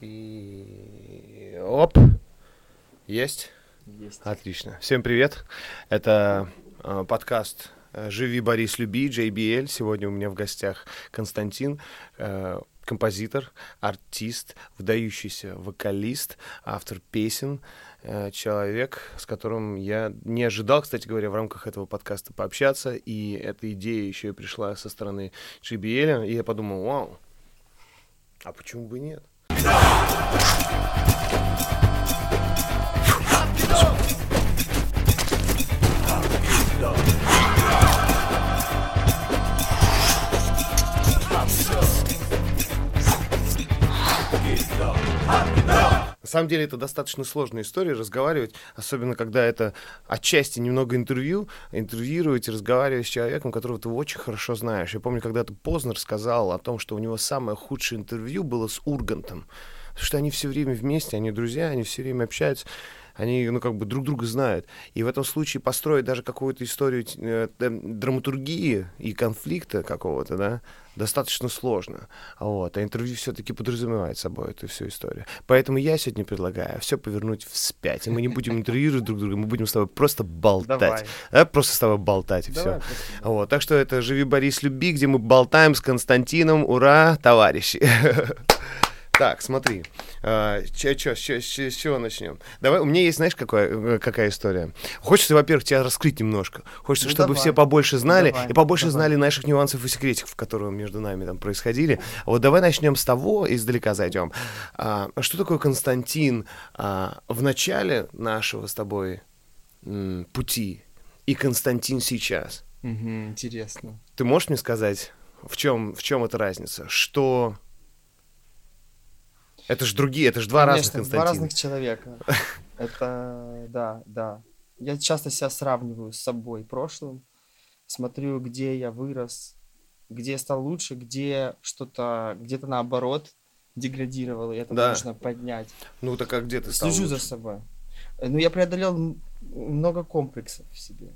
И оп. Есть? Есть. Отлично. Всем привет. Это э, подкаст э, «Живи, Борис, люби», JBL. Сегодня у меня в гостях Константин, э, композитор, артист, выдающийся вокалист, автор песен, э, человек, с которым я не ожидал, кстати говоря, в рамках этого подкаста пообщаться, и эта идея еще и пришла со стороны JBL, и я подумал, вау, а почему бы нет? На самом деле это достаточно сложная история разговаривать, особенно когда это отчасти немного интервью, интервьюировать и разговаривать с человеком, которого ты очень хорошо знаешь. Я помню, когда-то Познер сказал о том, что у него самое худшее интервью было с Ургантом, потому что они все время вместе, они друзья, они все время общаются они, ну, как бы друг друга знают. И в этом случае построить даже какую-то историю э, драматургии и конфликта какого-то, да, достаточно сложно. Вот. А интервью все-таки подразумевает собой эту всю историю. Поэтому я сегодня предлагаю все повернуть вспять. И мы не будем интервьюировать друг друга, мы будем с тобой просто болтать. Давай. Да, просто с тобой болтать и Давай, все. Вот. Так что это «Живи, Борис, люби», где мы болтаем с Константином. Ура, товарищи! Так, смотри, а, чё, чё, с чё- с чего начнем? Давай, у меня есть, знаешь, какая, какая история? Хочется, во-первых, тебя раскрыть немножко. Хочется, Ну, чтобы давай. все побольше знали Давай, и побольше давай. знали наших нюансов и секретиков, которые между нами там происходили. Вот давай начнем с того, издалека зайдем. А, что такое Константин а, в начале нашего с тобой м, пути и Константин сейчас? Мгм, интересно. Ты можешь мне сказать, в чем, в чем эта разница? Что... Это же другие, это же два разных Конечно, два Константина. разных человека. Это, да, да. Я часто себя сравниваю с собой прошлым, смотрю, где я вырос, где я стал лучше, где что-то, где-то наоборот деградировал, и это Да. нужно поднять. Ну так а где ты стал Слежу за лучше? собой. Э, Ну, я преодолел много комплексов в себе.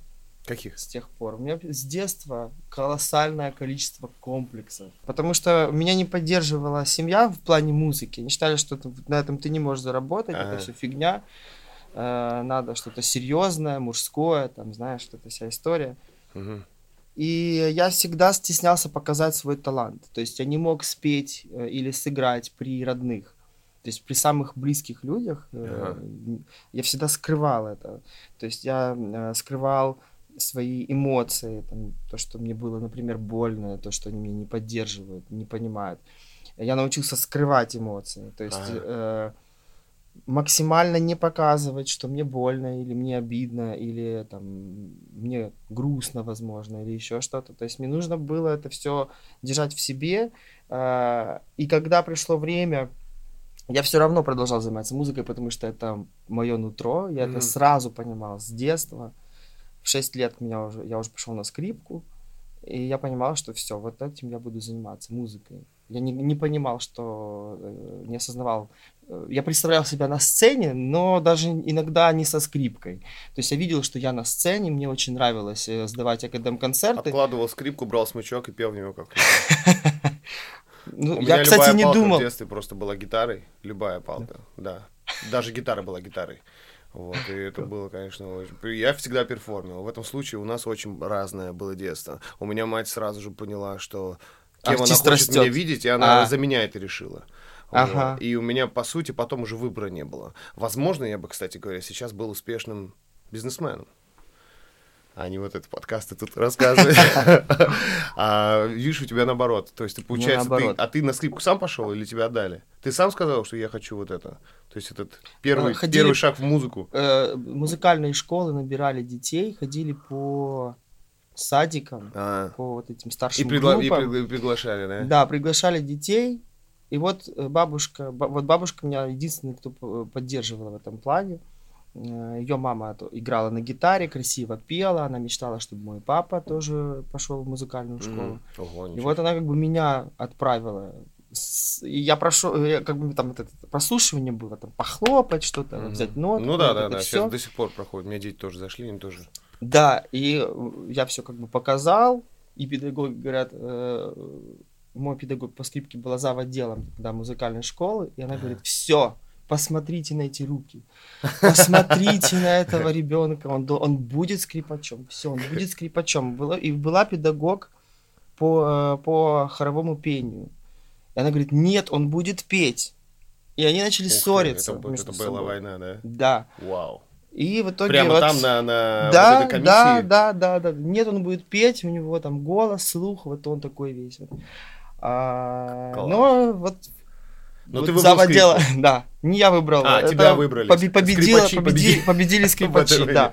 Каких? с тех пор. У меня с детства колоссальное количество комплексов. Потому что меня не поддерживала семья в плане музыки. Они считали, что это- на этом ты не можешь заработать, Ага. это все фигня. Э, Надо что-то серьезное, мужское, там, знаешь, эта вся история. Мгм. И я всегда стеснялся показать свой талант. То есть я не мог спеть э, или сыграть при родных. То есть при самых близких людях э, Ага. я всегда скрывал это. То есть я э, скрывал свои эмоции, там, то, что мне было, например, больно, то, что они меня не поддерживают, не понимают. Я научился скрывать эмоции. То есть Ага. э, максимально не показывать, что мне больно или мне обидно, или там мне грустно, возможно, или еще что-то. То есть мне нужно было это все держать в себе. э, И когда пришло время, я все равно продолжал заниматься музыкой, потому что это мое нутро. Я Мгм. это сразу понимал с детства. В 6 лет меня уже, я уже пошел на скрипку. И я понимал, что все, вот этим я буду заниматься, музыкой. Я не, не понимал, что э, не осознавал. Я представлял себя на сцене, но даже иногда не со скрипкой. То есть я видел, что я на сцене, мне очень нравилось э, сдавать академ-концерты. Откладывал скрипку, брал смычок и пел в него как Ну, У я, меня кстати, любая не палка думал. в детстве просто была гитарой, любая палка, да. Даже гитара была гитарой. Вот, и это было, конечно, очень... Я всегда перформил. В этом случае у нас очень разное было детство. У меня мать сразу же поняла, что кем Артист она хочет растет. меня видеть, и она А. за меня это решила. Ага. Вот. И у меня, по сути, потом уже выбора не было. Возможно, я бы, кстати говоря, сейчас был успешным бизнесменом. А не вот этот подкаст ты тут рассказываешь. А видишь, у тебя наоборот. То есть, ты, получается, ты, наоборот. а ты на скрипку сам пошел или тебя отдали? Ты сам сказал, что я хочу вот это? То есть, этот первый, А, ходили- первый шаг в музыку. Э, музыкальные школы набирали детей, ходили по садикам, А, по вот этим и, старшим и группам. пригла- приглашали, да? Да, приглашали детей. И вот э, бабушка, ба- вот бабушка меня единственный, кто п- поддерживала в этом плане. Ее мама играла на гитаре, красиво пела, она мечтала, чтобы мой папа тоже пошел в музыкальную школу. М, Ого, И вот она как бы меня отправила. И я прошу, я как бы там вот это прослушивание было, там похлопать что-то, Мгм. взять ноту. Ну да, вот да, да, всё. сейчас до сих пор проходит. У меня дети тоже зашли, им тоже. Да, и э, я все как бы показал, и педагоги говорят, э, мой педагог по скрипке была зав. отделом тогда музыкальной школы, и она говорит, все, посмотрите на эти руки, посмотрите на этого ребенка, он, он будет скрипачом, все, он будет скрипачом. Была, и была педагог по, э, по хоровому пению. И она говорит, нет, он будет петь. И они начали Ух ссориться. Это, это была война, да? Да. Вау. И в итоге Прямо вот... там на, на да, вот этой комиссии? Да, да, да, да. Нет, он будет петь, у него там голос, слух, вот он такой весь. А, но вот но вот ты выбрал заводила, да, не я выбрал. А, это тебя выбрали. Поби- победила, Скрипачи победи- победили. скрипачи, да.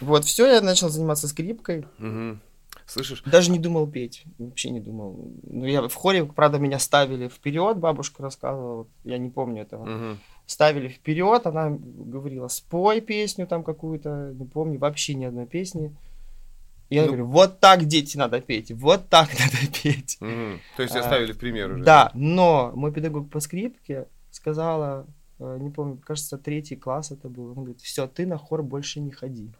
Вот, все, я начал заниматься скрипкой. Слышишь? Даже не думал петь, вообще не думал. Ну, я в хоре, правда, меня ставили вперед, бабушка рассказывала, я не помню этого. Ставили вперед, она говорила, спой песню там какую-то, не помню, вообще ни одной песни. Я Ну- говорю, вот так, дети, надо петь, вот так надо петь. Мгм. То есть А, оставили в пример уже? Да, но мой педагог по скрипке сказала, э, не помню, кажется, третий класс это был, он говорит, все, ты на хор больше не ходи.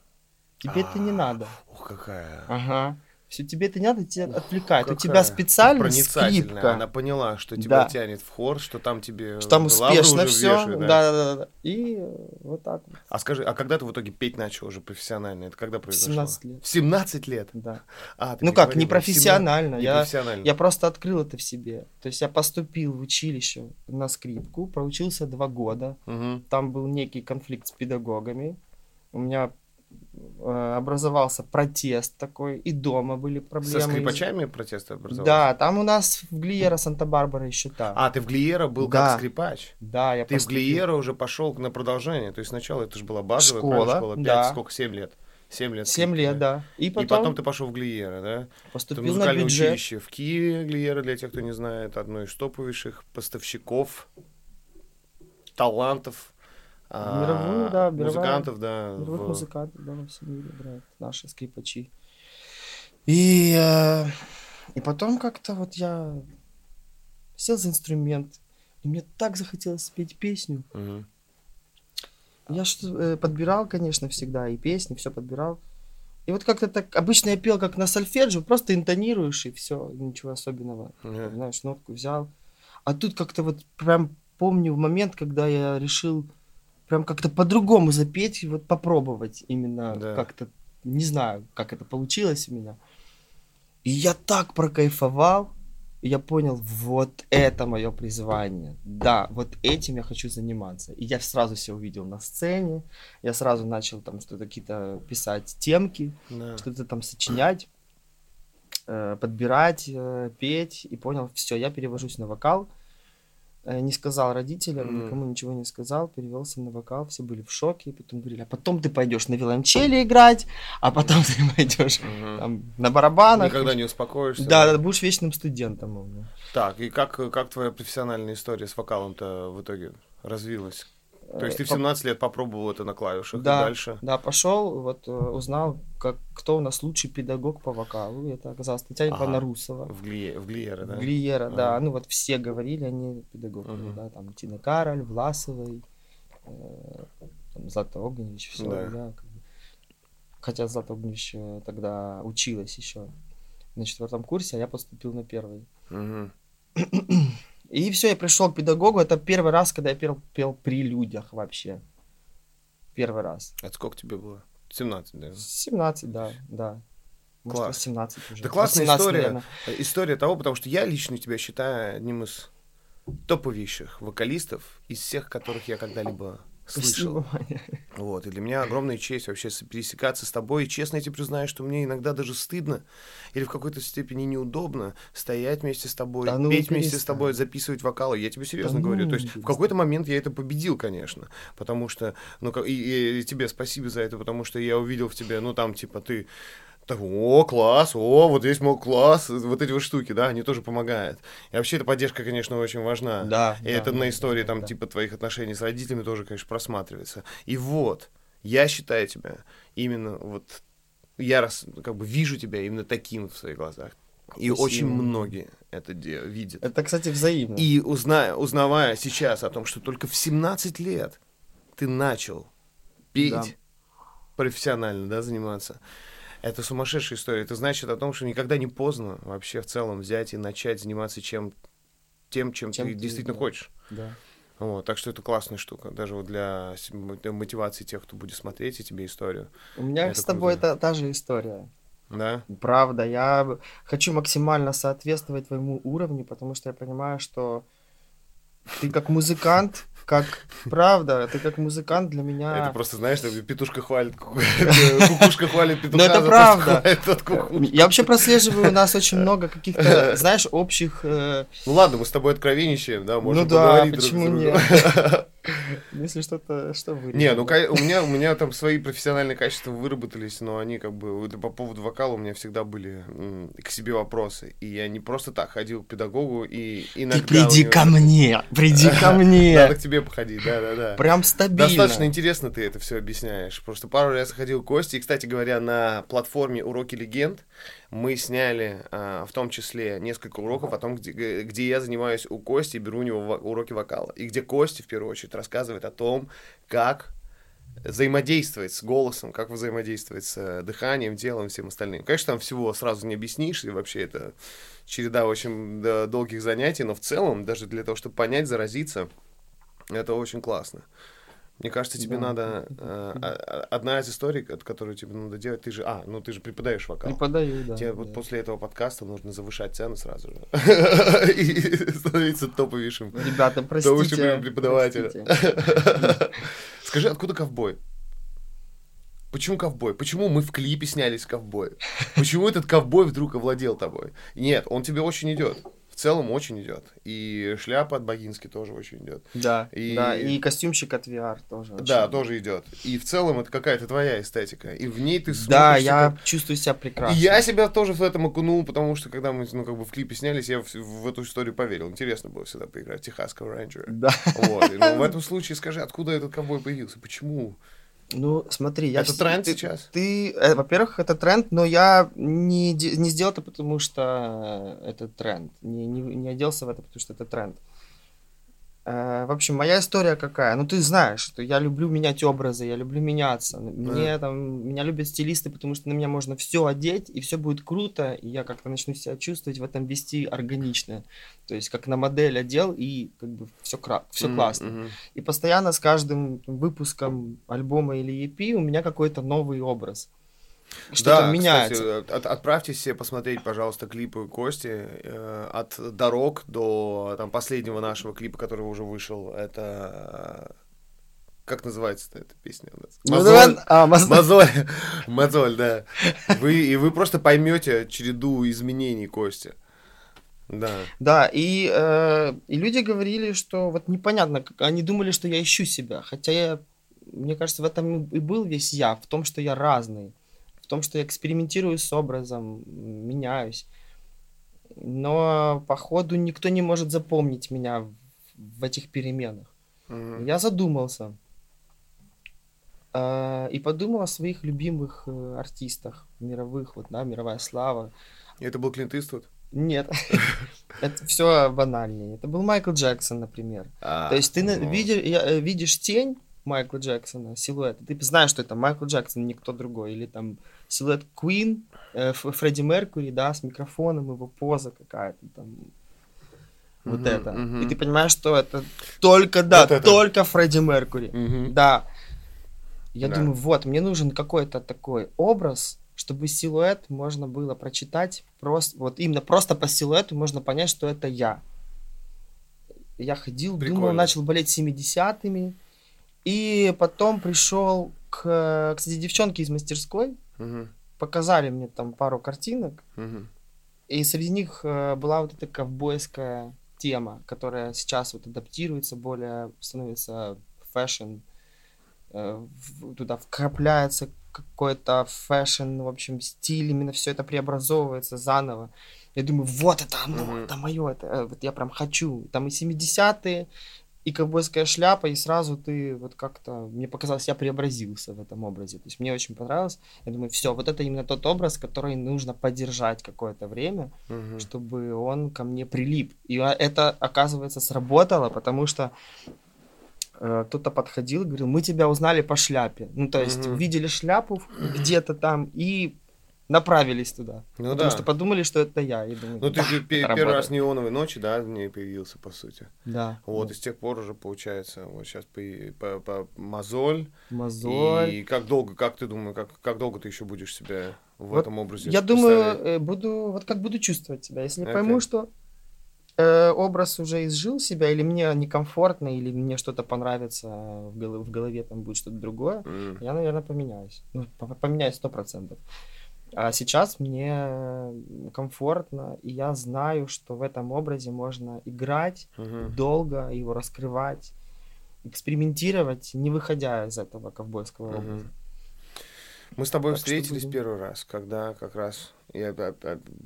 Тебе это не А, надо. Ух, какая. Ага. Все, тебе это не надо, тебя Ух, отвлекает. У какая тебя специально скрипка. Она поняла, что тебя Да. тянет в хор, что там тебе Что там успешно все. вешают, Да. да. Да, да. И вот так вот. А скажи, а когда ты в итоге петь начал уже профессионально? Это когда произошло? 17 лет. В 17 лет? Да. А, Ну как, не 17 профессионально. Не Я, профессионально. я просто открыл это в себе. То есть я поступил в училище на скрипку, проучился два года. Мгм. Там был некий конфликт с педагогами. У меня образовался протест такой, и дома были проблемы. Со скрипачами протесты образовались? Да, там у нас в Глиера Санта-Барбара еще та. А, ты в Глиера был Да. как скрипач? да, я Ты в поступил. Глиера уже пошел на продолжение. То есть сначала это же была базовая Школа, школа. Пять, да. сколько? Семь лет. Семь лет. Семь скрипки, лет, да. И И потом, потом ты пошел в Глиера, да? Это поступил на бюджет. училище в Киеве. Глиера, для тех, кто не знает, одно из топовейших поставщиков талантов. А, Мировую, да, мировая- музыкантов, да. Мировых в- музыкантов, да, во всем мире играют наши скрипачи. И, э, и потом как-то вот я сел за инструмент, и мне так захотелось спеть песню. Мгм. Я что э, подбирал, конечно, всегда и песни, все подбирал. И вот как-то так, обычно я пел как на сольфеджио, просто интонируешь и все, ничего особенного. Мгм. Знаешь, нотку взял. А тут как-то вот прям помню момент, когда я решил прям как-то по-другому запеть, вот попробовать именно Да. как-то, не знаю, как это получилось у меня. И я так прокайфовал, и я понял, вот это мое призвание. Да, вот этим я хочу заниматься. И я сразу себя увидел на сцене, я сразу начал там что-то какие-то писать темки, Да. что-то там сочинять, э, подбирать, э, петь, и понял, все, я перевожусь на вокал. Э, Не сказал родителям, Мгм. никому ничего не сказал, перевелся на вокал, все были в шоке, потом говорили, а потом ты пойдешь на виолончели играть, а потом ты пойдешь там, на барабанах. Никогда не успокоишься. Да, да, будешь вечным студентом. Так, и как, как твоя профессиональная история с вокалом-то в итоге развилась? То есть ты в Э, по- 17 лет попробовал это на клавишах, Да. и дальше? Да, пошел, вот э, узнал, как, кто у нас лучший педагог по вокалу. Это оказалась Татьяна Ага. Ивановна Русова. В, Глие, в Глиера, да? Глиера, да. Ага. Ну вот все говорили, они педагоги, Мгм. да, там Тина Кароль, Власовой, э, там, Злата Огневич, все, Да. да. как бы. Хотя Злата Огневич э, тогда училась еще на четвертом курсе, а я поступил на первый. Мгм. И все, я пришел к педагогу. Это первый раз, когда я пел, пел при людях вообще. Первый раз. Это сколько тебе было? 17, да? 17, да, да. Может, Класс. 18 уже. Да классная 18, история. наверное. История того, потому что я лично тебя считаю одним из топовейших вокалистов из всех, которых я когда-либо слышал. Спасибо. Вот, и для меня огромная честь вообще пересекаться с тобой. И честно я тебе признаю, что мне иногда даже стыдно или в какой-то степени неудобно стоять вместе с тобой, Да ну петь вместе с тобой, записывать вокалы. Я тебе серьезно Да говорю. ну То есть в перестань. какой-то момент я это победил, конечно. Потому что, ну, и, и- и тебе спасибо за это, потому что я увидел в тебе, ну, там, типа, ты так, о, класс, о, вот здесь мой класс, вот эти вот штуки, да, они тоже помогают. И вообще эта поддержка, конечно, очень важна. Да, И да, это да, на истории, да, там, да. типа, твоих отношений с родителями тоже, конечно, просматривается. И вот, я считаю тебя именно вот, я раз, как бы вижу тебя именно таким в своих глазах. И Спасибо. очень многие это видят. Это, кстати, взаимно. И узная, узнавая сейчас о том, что только в 17 лет ты начал петь Да. профессионально, да, заниматься, Это сумасшедшая история. Это значит о том, что никогда не поздно вообще в целом взять и начать заниматься чем, тем, чем, чем ты, ты действительно да. хочешь. Да. Вот, так что это классная штука, даже вот для мотивации тех, кто будет смотреть и тебе историю. У меня это с тобой круто. это та же история. Да? Правда, я хочу максимально соответствовать твоему уровню, потому что я понимаю, что ты как музыкант как правда, ты как музыкант для меня... Это просто, знаешь, петушка хвалит, кукушка хвалит петуха, Но это правда. Я вообще прослеживаю, у нас очень много каких-то, знаешь, общих... Э, ну ладно, мы с тобой откровенничаем, да, можем Ну да, почему нет? Если что-то, что вы. Не, ну у меня, у меня там свои профессиональные качества выработались, но они как бы по поводу вокала у меня всегда были к себе вопросы. И я не просто так ходил к педагогу и иногда... Ты приди ко мне, приди ко мне. Надо к тебе походить, да-да-да. Прям стабильно. Достаточно интересно ты это все объясняешь. Просто пару раз ходил к Косте, и, кстати говоря, на платформе «Уроки легенд» мы сняли а, в том числе несколько уроков о том, где, где я занимаюсь у Кости, беру у него уроки вокала. И где Кости, в первую очередь, рассказывает о том, как взаимодействовать с голосом, как взаимодействовать с э, дыханием, телом и всем остальным. Конечно, там всего сразу не объяснишь, и вообще это череда очень долгих занятий, но в целом, даже для того, чтобы понять, заразиться, это очень классно. Мне кажется, тебе да. надо... Э, одна из историй, которую тебе надо делать, ты же... А, ну ты же преподаешь вокал. Преподаю, да. Тебе да. вот после этого подкаста нужно завышать цену сразу же. И становиться топовейшим. Ребята, простите. преподавателя. Скажи, откуда ковбой? Почему ковбой? Почему мы в клипе снялись ковбой? Почему этот ковбой вдруг овладел тобой? Нет, он тебе очень идет целом очень идет. И шляпа от Богински тоже очень идет. Да, и... да, и костюмчик от VR тоже. Да, идет. тоже идет. И в целом это какая-то твоя эстетика. И в ней ты Да, я как... чувствую себя прекрасно. И я себя тоже в этом окунул, потому что когда мы, ну, как бы в клипе снялись, я в, в эту историю поверил. Интересно было всегда поиграть Техасского рейнджера. Да. Вот. И, ну, в этом случае скажи, откуда этот ковбой появился? Почему? Ну, смотри, я... Это тренд ты, сейчас? Ты, э, во-первых, это тренд, но я не, не сделал это, потому что это тренд. Не, не, не оделся в это, потому что это тренд. Э, в общем, моя история какая? Ну, ты знаешь, что я люблю менять образы, я люблю меняться. Мне mm. там, меня любят стилисты, потому что на меня можно все одеть, и все будет круто, и я как-то начну себя чувствовать в этом вести органично. То есть, как на модель одел, и как бы все, кра- все mm-hmm. классно. Mm-hmm. И постоянно с каждым выпуском альбома или EP у меня какой-то новый образ что-то да, меняется. Кстати, от, отправьте себе посмотреть, пожалуйста, клипы Кости э, от дорог до там последнего нашего клипа, который уже вышел. Это как называется эта песня у нас? Ну, мозоль. А, мозоль. Мозоль, да. Вы, и вы просто поймете череду изменений Кости. Да. Да, и, э, и люди говорили, что вот непонятно, они думали, что я ищу себя, хотя я, мне кажется, в этом и был весь я, в том, что я разный в том, что я экспериментирую с образом, меняюсь. Но по ходу никто не может запомнить меня в, в этих переменах. Mm-hmm. Я задумался э, и подумал о своих любимых э, артистах мировых, вот, да, мировая слава. И это был Клинт Иствуд? Нет, это все банальнее. Это был Майкл Джексон, например. А, То есть ты ну. э, видишь тень Майкла Джексона, силуэт, ты знаешь, что это Майкл Джексон, никто другой, или там силуэт Queen, э, Фредди Меркьюри, да, с микрофоном, его поза какая-то там. Mm-hmm, вот это. Mm-hmm. И ты понимаешь, что это только, да, вот только Фредди Меркьюри. Mm-hmm. Да. Я да. думаю, вот, мне нужен какой-то такой образ, чтобы силуэт можно было прочитать просто, вот именно просто по силуэту можно понять, что это я. Я ходил, Прикольно. думал, начал болеть 70-ми, и потом пришел к, кстати, девчонке из мастерской, Угу. Показали мне там пару картинок, угу. и среди них э, была вот эта ковбойская тема, которая сейчас вот адаптируется, более становится fashion, э, туда вкрапляется какой-то fashion, в общем, стиль, именно все это преобразовывается заново. Я думаю, вот это оно, mm-hmm. это мое, это, э, вот я прям хочу. Там и 70-е, и ковбойская шляпа, и сразу ты вот как-то, мне показалось, я преобразился в этом образе. То есть мне очень понравилось. Я думаю, все, вот это именно тот образ, который нужно поддержать какое-то время, угу. чтобы он ко мне прилип. И это, оказывается, сработало, потому что э, кто-то подходил и говорил, мы тебя узнали по шляпе. Ну, то есть угу. видели шляпу где-то там и направились туда. Ну потому да. что подумали, что это я. И думаю, Ну ты «Да, же пе- это первый раз работает». неоновой ночи, да, в ней появился, по сути. Да. Вот, да. и с тех пор уже получается, вот сейчас по, по, по- мозоль. Мозоль. И как долго, как ты думаешь, как, как долго ты еще будешь себя в Вот этом образе Я думаю, э, буду, вот как буду чувствовать себя. Если Окей. пойму, что э, образ уже изжил себя, или мне некомфортно, или мне что-то понравится в голове, в голове там будет что-то другое, М. я, наверное, поменяюсь. Ну, по- поменяюсь сто процентов. А сейчас мне комфортно, и я знаю, что в этом образе можно играть Мгм. долго, его раскрывать, экспериментировать, не выходя из этого ковбойского Мгм. образа. Мы с тобой Так встретились будем. первый раз, когда как раз, я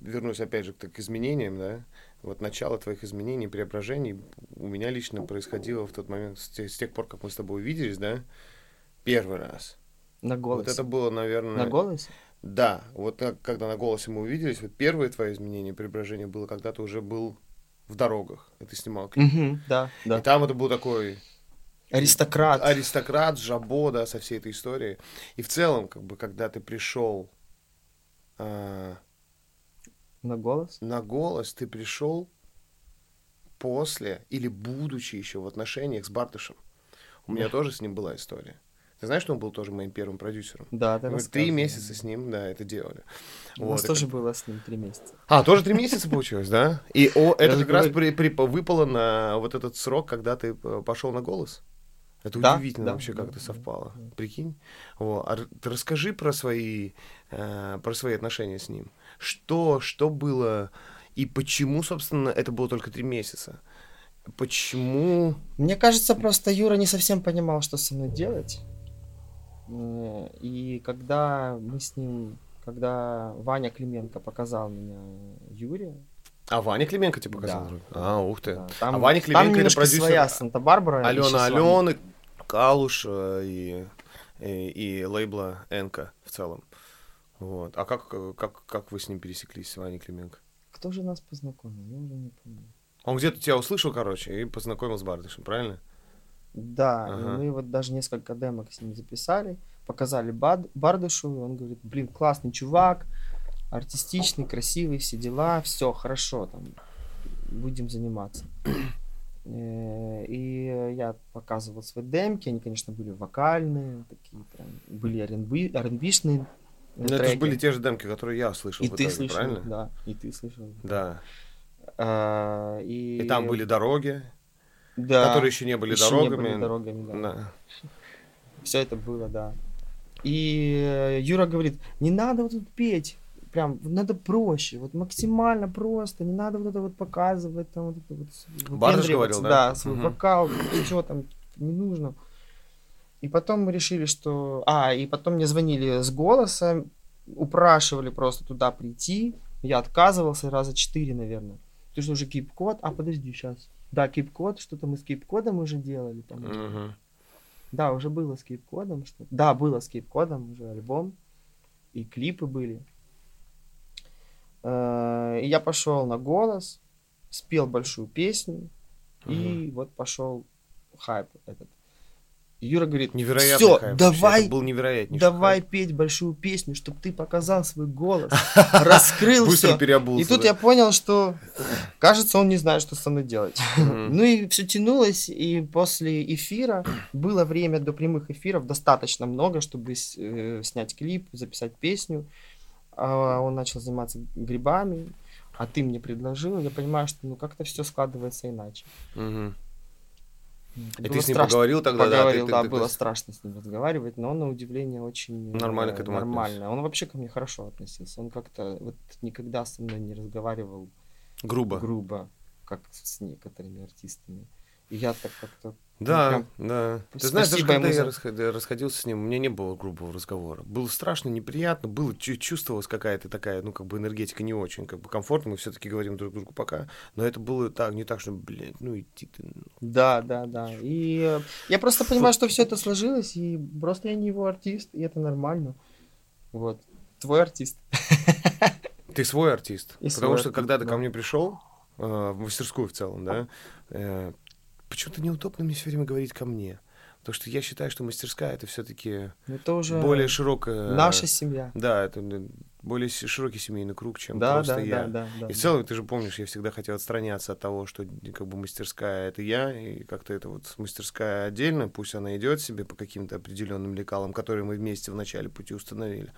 вернусь опять же к, к изменениям, да, вот начало твоих изменений, преображений у меня лично происходило в тот момент, с тех, с тех пор, как мы с тобой увиделись, да, первый раз. На голосе. Вот это было, наверное... На голосе? Да, вот когда на голосе мы увиделись, вот первое твое изменение, преображение было, когда ты уже был в дорогах, и ты снимал клип. Мгм, да, да. И там это был такой Аристократ. аристократ, жабо, да, со всей этой историей. И в целом, как бы, когда ты пришел а, На голос? на голос, ты пришел после или будучи еще в отношениях с Бартышем. У меня тоже с ним была история. Ты знаешь, что он был тоже моим первым продюсером? Да, ты Мы три месяца с ним, да, это делали. У нас Вот, и тоже как- было с ним три месяца. А, тоже три месяца получилось, да? И о, это как раз говорю- при, при- выпало на вот этот срок, когда ты э, пошел на голос. Это Да, удивительно да, вообще, да, как это да, совпало. да. Прикинь. Во, а расскажи про свои, э, про свои отношения с ним. Что, что было и почему, собственно, это было только три месяца? Почему? Мне кажется, просто Юра не совсем понимал, что со мной делать. Э, И когда мы с ним, когда Ваня Клименко показал меня Юре, А Ваня Клименко тебе показал? Да. А, ух ты. да, А Ваня там Клименко это немножко продюсер своя Санта-Барбара. Алена. Алены, Калуш и, и, и лейбла Энка в целом. Вот. А как, как, как вы с ним пересеклись, с Ваней Клименко? Кто же нас познакомил? Я уже не помню. Он где-то тебя услышал, короче, и познакомил с Бардышем, правильно? Да, и Ага. мы вот даже несколько демок с ним записали, показали Бад- Бардышу, и он говорит, блин, классный чувак, артистичный, красивый, все дела, все хорошо, там, будем заниматься. Э, И я показывал свои демки, они, конечно, были вокальные, такие прям, были R&B-шные Ну, это же были те же демки, которые я слышал И ты итоге, слышал, правильно? да, и ты слышал. Да. А, И, И там были дороги, да, которые еще не были ещё не дорогами. были дорогами, да. Да. Все это было, да. И э, Юра говорит, не надо вот тут петь, прям надо проще, вот максимально просто, не надо вот это вот показывать, там вот это вот выпендриваться, говорил, да? Да, свой Мгм. вокал, ничего там не нужно. И потом мы решили, что... А, и потом мне звонили с голоса, упрашивали просто туда прийти. Я отказывался раза четыре, наверное. Ты что, уже Cape Cod? А, подожди, сейчас. Да, Cape Cod, что-то мы с кейп-кодом уже делали, по-моему. Мгм. Да, уже было с Cape Cod -ом. Что... Да, было с Cape Cod -ом уже альбом. И клипы были. Э, И я пошел на голос, спел большую песню. И вот пошел хайп этот. И Юра говорит, Невероятный все, давай, был невероятнейший давай хайп. петь большую песню, чтобы ты показал свой голос, раскрыл все. И тут я понял, что, кажется, он не знает, что со мной делать. Ну и все тянулось, и после эфира было время до прямых эфиров достаточно много, чтобы э, снять клип, записать песню. А он начал заниматься грибами, а ты мне предложил, я понимаю, что ну как-то все складывается иначе. И Было ты с ним страшно. поговорил тогда, да? Поговорил, ты- да, ты- ты- было ты- страшно с ним разговаривать, но он на удивление очень Нормально э, к этому нормально. Он вообще ко мне хорошо относился. Он как-то вот никогда со мной не разговаривал Грубо. грубо, как с некоторыми артистами. И я так как-то... Да, прям да. Ты знаешь, даже спасибо когда я за- расход- расходился с ним, у меня не было грубого разговора. Было страшно, неприятно, было, чу- чувствовалась какая-то такая, ну, как бы энергетика не очень, как бы комфортно, мы все-таки говорим друг другу пока, но это было так, не так, что, блядь, ну, иди ты. ну. Да, да, да. И э, я просто понимаю, что все это сложилось, и просто я не его артист, и это нормально. Вот. Твой артист. Ты свой артист. И Потому свой что артист, когда ты да. ко мне пришел, э, в мастерскую в целом, да, э, почему-то неудобно мне все время говорить ко мне. Потому что я считаю, что мастерская это все-таки Это уже более широкая. наша семья. Да, это более широкий семейный круг, чем Да, просто да, я. да, да, да. И в целом, ты же помнишь, я всегда хотел отстраняться от того, что как бы мастерская это я, и как-то это вот мастерская отдельно, пусть она идет себе по каким-то определенным лекалам, которые мы вместе в начале пути установили.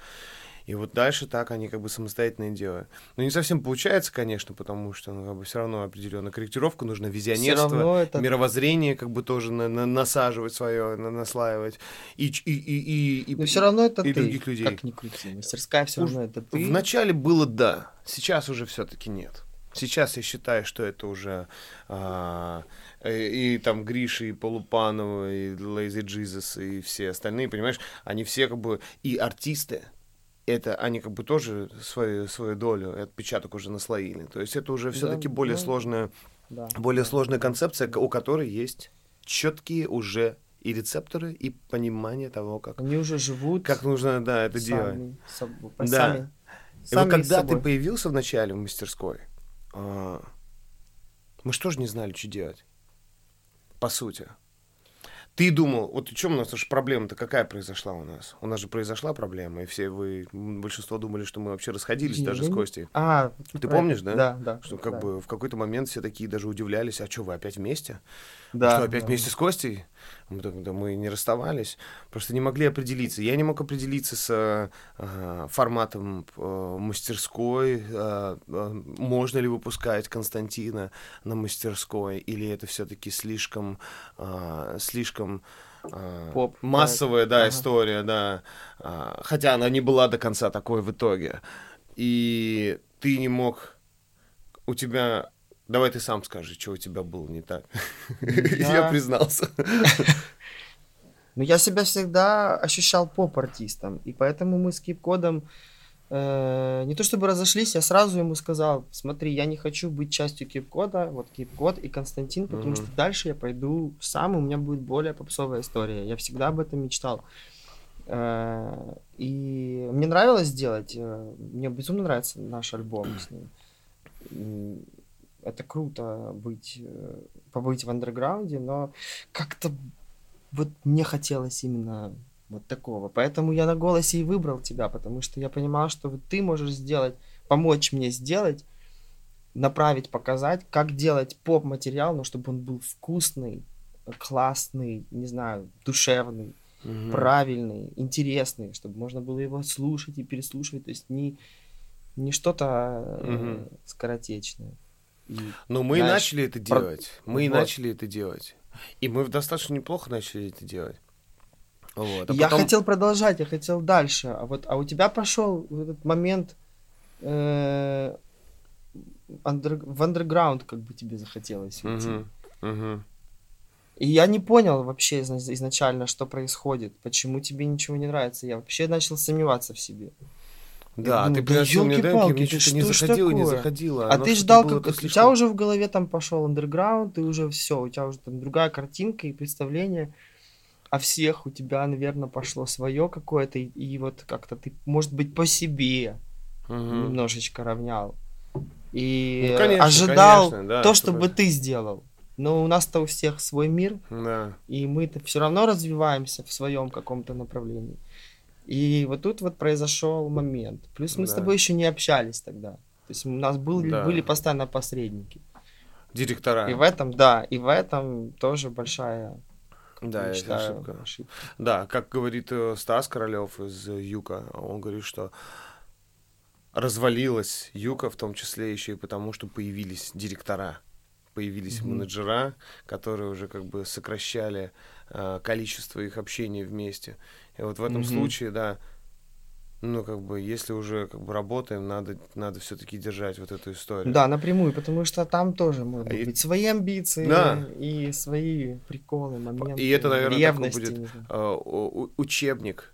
И вот дальше так они как бы самостоятельно делают. Но не совсем получается, конечно, потому что ну, как бы все равно определенная корректировка нужна, Все визионерство, это мировоззрение как бы тоже на- на- насаживать свое, на- наслаивать. И, и, и, и, и- Но все равно это и ты. других людей. Как ни крути. Мастерская все равно это ты. Вначале было да, сейчас уже все-таки нет. Сейчас я считаю, что это уже а, и, и там Гриша, и Полупанова, и Лейзи Джизус, и все остальные, понимаешь, они все как бы и артисты, это они как бы тоже свою, свою долю, отпечаток уже наслоили. То есть это уже все-таки Да, более ну, сложная, Да. более сложная концепция, у которой есть четкие уже и рецепторы, и понимание того, как, Они уже живут как нужно, да, это делать. сами, соб- Да. сами, И вот когда ты собой. появился в начале в мастерской, а, мы же не знали, что делать? По сути. Ты думал, вот в чем у нас уж проблема-то какая произошла у нас? У нас же произошла проблема, и все вы, большинство думали, что мы вообще расходились Не, даже с Костей. А, Ты помнишь, да? Да, да. Что как да. бы в какой-то момент все такие даже удивлялись, а что, вы опять вместе? Да, что, опять да. вместе с Костей? Мы, да, мы не расставались, просто не могли определиться. Я не мог определиться с э, э, форматом э, мастерской, э, э, можно ли выпускать Константина на мастерской, или это все-таки слишком, э, слишком э, Поп, массовая, да, Ага. история, да. А, хотя она не была до конца такой в итоге. И ты не мог... У тебя... Давай ты сам скажи, что у тебя было не так. Я Я- признался. Ну, я себя всегда ощущал поп-артистом, и поэтому мы с Кип-Кодом э, не то чтобы разошлись, я сразу ему сказал, смотри, я не хочу быть частью Кип-Кода, вот Кип-Код и Константин, потому Мгм. что дальше я пойду сам, и у меня будет более попсовая история. Я всегда об этом мечтал. Э, и мне нравилось делать, э, мне безумно нравится наш альбом с ним. Это круто быть, э, побыть в андерграунде, но как-то вот мне хотелось именно вот такого. Поэтому я на голосе и выбрал тебя, потому что я понимал, что вот ты можешь сделать, помочь мне сделать, направить, показать, как делать поп-материал, но чтобы он был вкусный, классный, не знаю, душевный, Мгм. правильный, интересный, чтобы можно было его слушать и переслушивать, то есть не, не что-то Мгм. скоротечное. И Но мы и знаешь, начали это про- делать. Мы и Вот. начали это делать. И мы достаточно неплохо начали это делать. Вот. а я потом- хотел продолжать, я хотел дальше, а вот, а у тебя пошел вот этот момент э, андер- в андерграунд, как бы тебе захотелось уйти. Мгм. Мгм. И я не понял вообще изна- изначально, что происходит, почему тебе ничего не нравится. Я вообще начал сомневаться в себе. Да, думаю, ты да приносил мне демки, мне да что-то не заходило, не такое? заходило. А ты ждал, как... у тебя уже в голове там пошел андерграунд, ты уже все, у тебя уже там другая картинка и представление. А всех у тебя, наверное, пошло свое какое-то, и, и вот как-то ты, может быть, по себе Мгм. немножечко равнял. И Ну, конечно, ожидал конечно, да, то, что чтобы бы- ты сделал. Но у нас-то у всех свой мир, Да. и мы-то все равно развиваемся в своем каком-то направлении. И вот тут вот произошел момент. Плюс мы с Да. тобой еще не общались тогда. То есть у нас был, Да. были постоянно посредники. Директора. И в этом, да, и в этом тоже большая, Да, это считаю, ошибка. ошибка. Да, как говорит э, Стас Королев из Юка, он говорит, что развалилась Юка, в том числе еще и потому, что появились директора, появились Мгм. менеджера, которые уже как бы сокращали э, количество их общения вместе. И вот в этом Мгм. случае, да, ну как бы, если уже как бы работаем, надо, надо все-таки держать вот эту историю. Да, напрямую, потому что там тоже могут А и- быть свои амбиции Да. и свои приколы, моменты, И это, наверное, такой будет, э, учебник,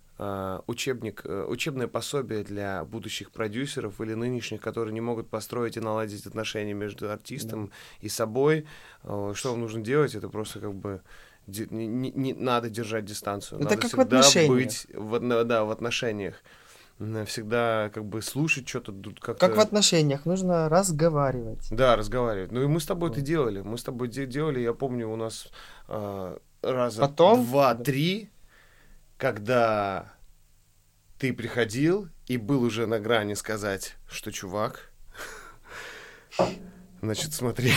учебник, э, учебное пособие для будущих продюсеров или нынешних, которые не могут построить и наладить отношения между артистом и собой. Э, Что вам нужно делать? Это просто как бы не, не- не надо держать дистанцию. Это надо как в всегда отношениях. быть в, да, в отношениях. Всегда как бы слушать что-то тут как-то... Как в отношениях, нужно разговаривать. Да, разговаривать. Ну и мы с тобой это Вот. делали. Мы с тобой де- делали, я помню, у нас а, раза Потом? два-три, когда ты приходил и был уже на грани сказать, что чувак, значит, смотри,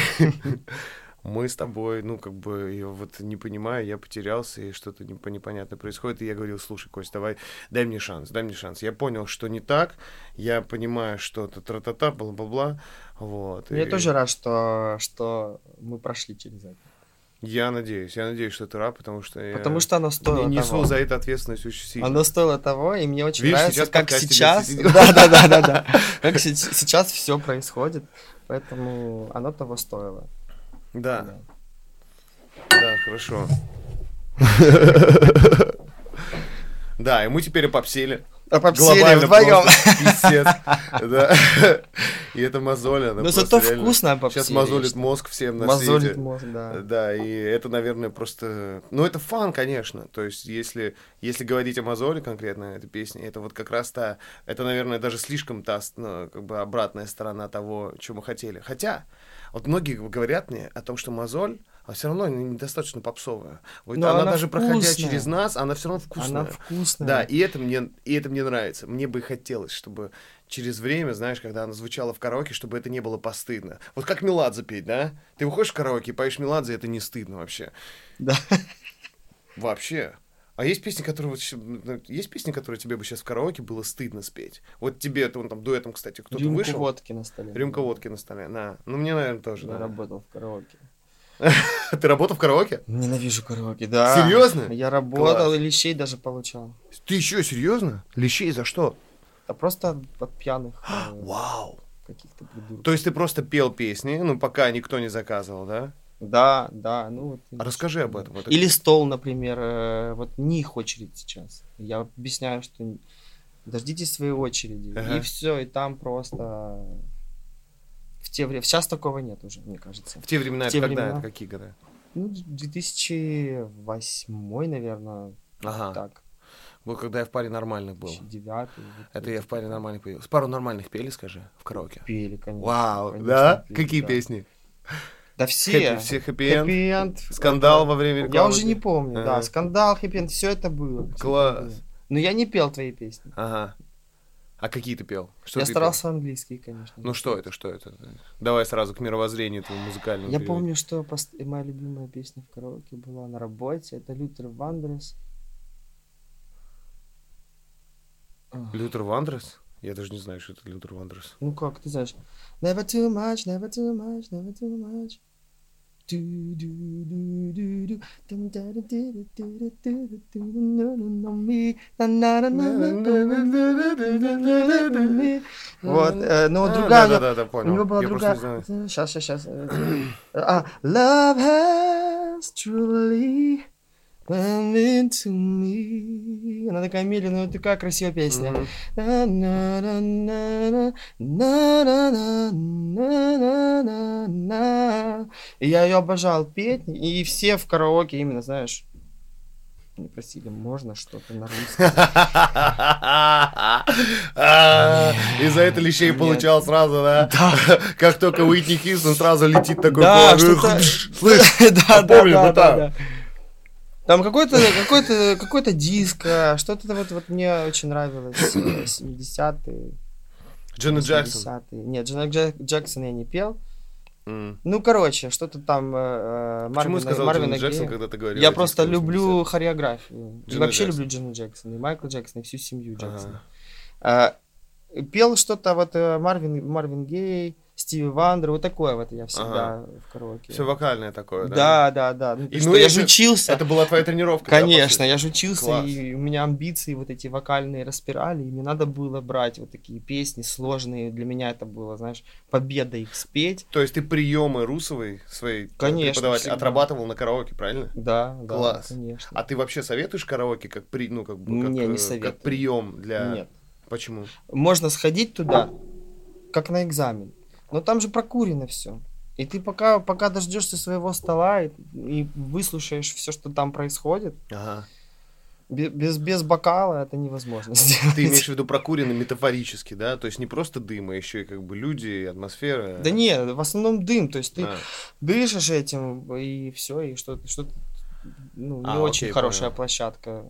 мы с тобой, ну, как бы, я вот не понимаю, я потерялся, и что-то непо- непонятное происходит, и я говорил, слушай, Кость, давай, дай мне шанс, дай мне шанс. Я понял, что не так, я понимаю, что это тра-та-та, бла-бла-бла, вот. Я и тоже рад, что, что мы прошли через это. Я надеюсь, я надеюсь, что ты рад, потому что я Потому что оно стоило не- несу того. за это ответственность очень сильно. Оно стоило того, и мне очень Видишь, нравится, сейчас как сейчас, да, да, да, да, да, как се- сейчас все происходит, поэтому оно того стоило. Да, да, хорошо. Да, и мы теперь. А попсели Глобально вдвоем. пиздец. Да. И это мозоль, она Но просто зато вкусно попсели. Сейчас мозолит мозг всем на Мозолит свете. мозг, да. Да, и это, наверное, просто... Ну, это фан, конечно. То есть, если, если говорить о мозоле конкретно, этой песне, это вот как раз та... Это, наверное, даже слишком та, ну, как бы обратная сторона того, что мы хотели. Хотя, вот многие говорят мне о том, что мозоль, а все равно недостаточно попсовая. Вот она, она даже проходя вкусная. через нас, она все равно вкусная. Она вкусная. Да, и это мне, и это мне нравится. Мне бы хотелось, чтобы через время, знаешь, когда она звучала в караоке, чтобы это не было постыдно. Вот как Меладзе петь, да? Ты выходишь в караоке и поешь Меладзе, это не стыдно вообще. Да. Вообще. А есть песни, которые вот ну, есть песни, которые тебе бы сейчас в караоке было стыдно спеть. Вот тебе это вон там дуэтом, кстати, кто-то Рюмку вышел. водки на столе. Рюмка водки на столе. На. Ну мне, наверное, тоже. Я да. работал в караоке. Ты работал в караоке? Ненавижу караоке, да. Серьезно? Я работал Класс. и лещей даже получал. Ты еще серьезно? Лещей за что? А просто от, пьяных э, Вау. каких-то придурков. То есть ты просто пел песни, ну пока никто не заказывал, да? Да, да, ну вот. А расскажи об этом. Это- Или стол, например, э, вот не их очередь сейчас. Я объясняю, что дождитесь своей очереди. Ага. И все, и там просто те времена. Сейчас такого нет уже, мне кажется. В те времена В это те когда? времена. Это какие годы? Ну, 2008, наверное, Ага. так. Вот когда я в паре нормальных был. 2009. Это я в паре нормальных появился. Пару нормальных пели, скажи, в караоке. Пели, конечно. Вау, конечно, да? пели, Какие да. песни? Да все. Хэппи- все хэппи-энд? Хэппи-энд. Скандал во время Я рекламы? уже не помню, да. Ага. Скандал, happy все это было. это Класс. Но я не пел твои песни. Ага. А какие ты пел? Что я ты старался английский, конечно. пел? Ну что это, что это? Давай сразу к мировоззрению твоему музыкальному. Я перейдем. помню, что пост- моя любимая песня в караоке была на работе. Это Лютер Вандросс. Лютер Вандросс? Я даже не знаю, что это Лютер Вандросс. Ну как, ты знаешь? Never too much, never too much, never too much. Du-du-du-du-du. Дум-да-да-ди-ди-ди-ди-ди-ди-ди-ди-ди-ди-ди-ди-ди-ди. На-на-на-на-на-на-на-на-на-на-на-на. Вот, э, ну А, другая, Да-да-да, у понял. него была Я просто не другая. знаю. Сейчас, сейчас, сейчас. А, love has truly come into me. Она такая медленная, такая красивая песня. На-на-на-на-на-на. И я ее обожал петь, и все в караоке именно, знаешь, не просили, можно что-то на русском. А, И за это лещей получал сразу, да? Как только Уитни Хьюстон сразу летит такой Да, что-то- Слышь, Да, да, да, да, да. Там какой-то какой-то какой-то диско, что-то вот вот мне очень нравилось э, 70-е. Дженнет Джексон. 80-е. Нет, Джанет Джек- Джексон я не пел. М. Ну, короче, что-то там э, э, Почему Марвина, сказал Марвина Джексон, Гея. когда ты говорил? Я просто люблю 80-х? хореографию. Джанет вообще Джексон. люблю Джанет Джексона, и Майкла Джексона, и всю семью Джексона. Ага. А, пел что-то вот э, Марвин, Марвин Гей, Стиви Уандер, вот такое вот я всегда в караоке. Все вокальное такое, да? Да, да, да. Ну, И, ну, я же учился. Это была твоя тренировка? Конечно, я же учился, Класс. и у меня амбиции вот эти вокальные распирали, и мне надо было брать вот такие песни сложные. Для меня это было, знаешь, победа их спеть. То есть ты приемы Русовой своей Конечно, преподаватель отрабатывал на караоке, правильно? Да, да, Класс. конечно. А ты вообще советуешь караоке как при, ну как бы как, Не, не э, советую. как прием для? Нет. Почему? Можно сходить туда, как на экзамен, но там же прокурено все. И ты пока, пока дождешься своего стола и, и выслушаешь все, что там происходит, Ага. бе- без, без бокала это невозможно сделать. Ты имеешь в виду прокурено метафорически, да? То есть не просто дым, а еще и как бы люди, атмосфера. Да не, в основном дым, то есть ты А, дышишь этим, и все, и что, что ну, не А, очень окей, хорошая понял. площадка.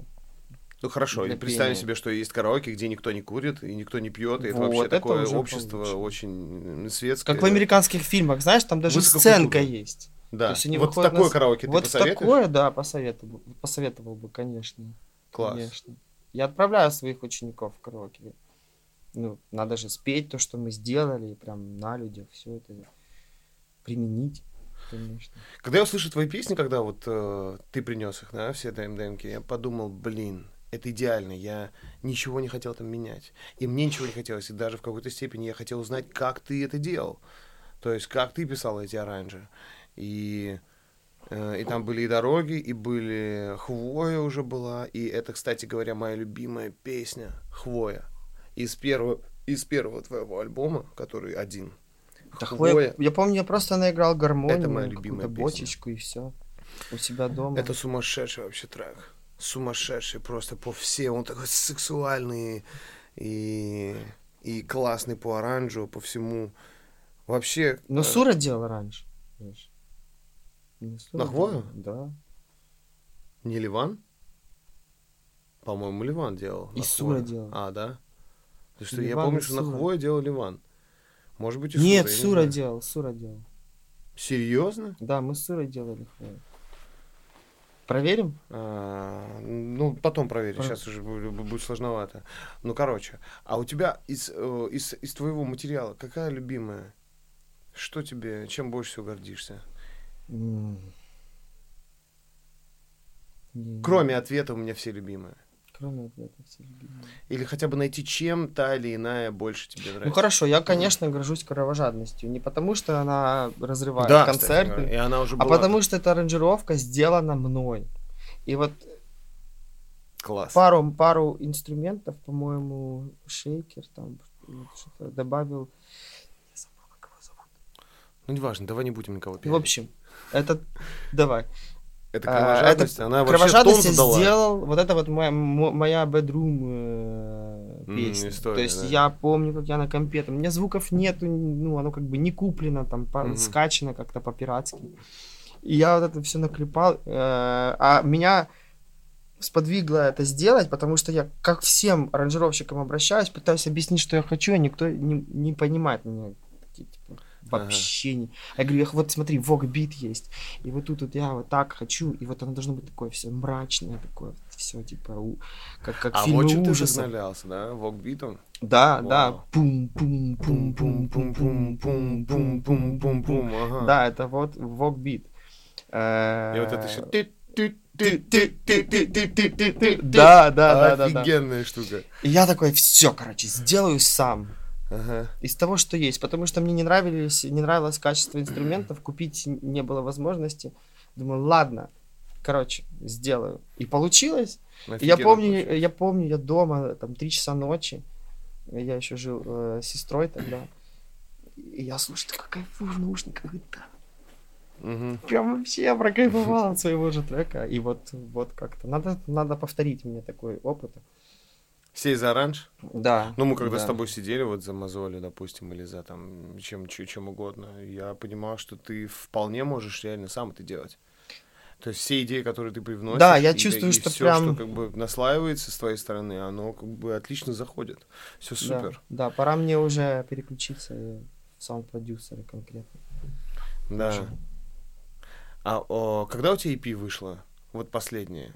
Ну хорошо, Для представим пения. себе, что есть караоке, где никто не курит и никто не пьет, и это Вот, вообще это такое общество получше. очень светское. Как в американских фильмах, знаешь, там даже сценка есть. Да. То есть они вот такое на караоке вот ты посоветуешь? такое, да, посоветовал, посоветовал бы, конечно. Класс. Конечно. Я отправляю своих учеников в караоке. Ну, надо же спеть то, что мы сделали, и прям на людях все это применить, конечно. Когда я услышал твои песни, когда вот э, ты принес их, да, все ДМДМки, я подумал, блин, это идеально, я ничего не хотел там менять. И мне ничего не хотелось, и даже в какой-то степени я хотел узнать, как ты это делал. То есть, как ты писал эти оранжи. И, э, и там были и дороги, и были Хвоя уже была. И это, кстати говоря, моя любимая песня Хвоя. Из первого, из первого твоего альбома, который один. Да Хвоя. Хвоя- Я помню, я просто наиграл гармонию, Это моя любимая бочечку и все. У себя дома. Это сумасшедший вообще трек. Сумасшедший просто по всем. Он такой сексуальный и, и классный по оранжу, по всему. Вообще... Но э, Сура делал раньше. Не На Хвою? Да. Не Ливан? По-моему, Ливан делал. И Сура Хвою. делал. А, да? То что я помню, что на. Хвое делал Ливан. Может быть, и Нет, Сура, я не Сура знаю. делал, Сура делал. Серьезно? Да, мы с Сурой делали Хвою. Проверим? А, ну, потом проверю, Про- сейчас уже бу- бу- будет сложновато. Ну, короче, а у тебя из, э, из, из твоего материала какая любимая? Что тебе, чем больше всего гордишься? Кроме ответа у меня все любимые. Кроме ответа все любимые. Или хотя бы найти, чем та или иная больше тебе Ну нравится. хорошо, я, конечно, горжусь кровожадностью. Не потому, что она разрывает да, кстати концерты, говоря, и она уже а была потому, что эта аранжировка сделана мной. И вот класс. пару, пару инструментов, по-моему, шейкер там что-то добавил. Я забыл, как его зовут. Ну, неважно, давай не будем никого В пиарить. общем, это давай. Это а, кровожадность, это она вообще тон Кровожадность я задала. сделал. Вот это вот моя, мо- моя bedroom э, песня. история, То есть да. я помню, как я на компе, там, у меня звуков нету, ну, оно как бы не куплено, там, по- Мгм. скачано как-то по-пиратски. И я вот это все наклепал. э, а меня сподвигло это сделать, потому что я как всем аранжировщикам обращаюсь, пытаюсь объяснить, что я хочу, а никто не, не понимает меня. Типа, вообще не. Я говорю, «Эх, вот смотри, вок бит есть. И вот тут вот я вот так хочу, и вот оно должно быть такое все мрачное, такое все типа у- как, как А фильмы вот чем ты ужасов. вдохновлялся, да? Вокбитом? Да, да. Вау. Пум, пум, пум, пум, пум, пум, пум, пум, пум, пум, пум. ага. Да, это вот вок бит. И вот это еще... Да, да, да, да, да. Офигенная штука. И я такой, все, короче, сделаю сам. Ага. Из того, что есть. Потому что мне не нравились, не нравилось качество инструментов, купить не было возможности. Думаю, ладно, короче, сделаю. И получилось. И я Офигенно помню, получилось. я помню, я дома, там, три часа ночи, я еще жил э, с сестрой тогда, и я слушаю, такой кайфую в наушниках, да, Мгм. прям вообще я прокайфовал от своего же трека, и вот, вот как-то, надо, надо повторить мне такой опыт. Сей за оранж? Да. Ну, мы когда с да. тобой сидели вот за мозоли, допустим, или за там чем, чем, угодно, я понимал, что ты вполне можешь реально сам это делать. То есть все идеи, которые ты привносишь, Да, я и- чувствую, и что всё, прям- что как бы наслаивается с твоей стороны, оно как бы отлично заходит. Все Да, супер. Да, пора мне уже переключиться и в саунд-продюсеры конкретно. Да. Уже. А о, когда у тебя EP вышло? Вот последнее.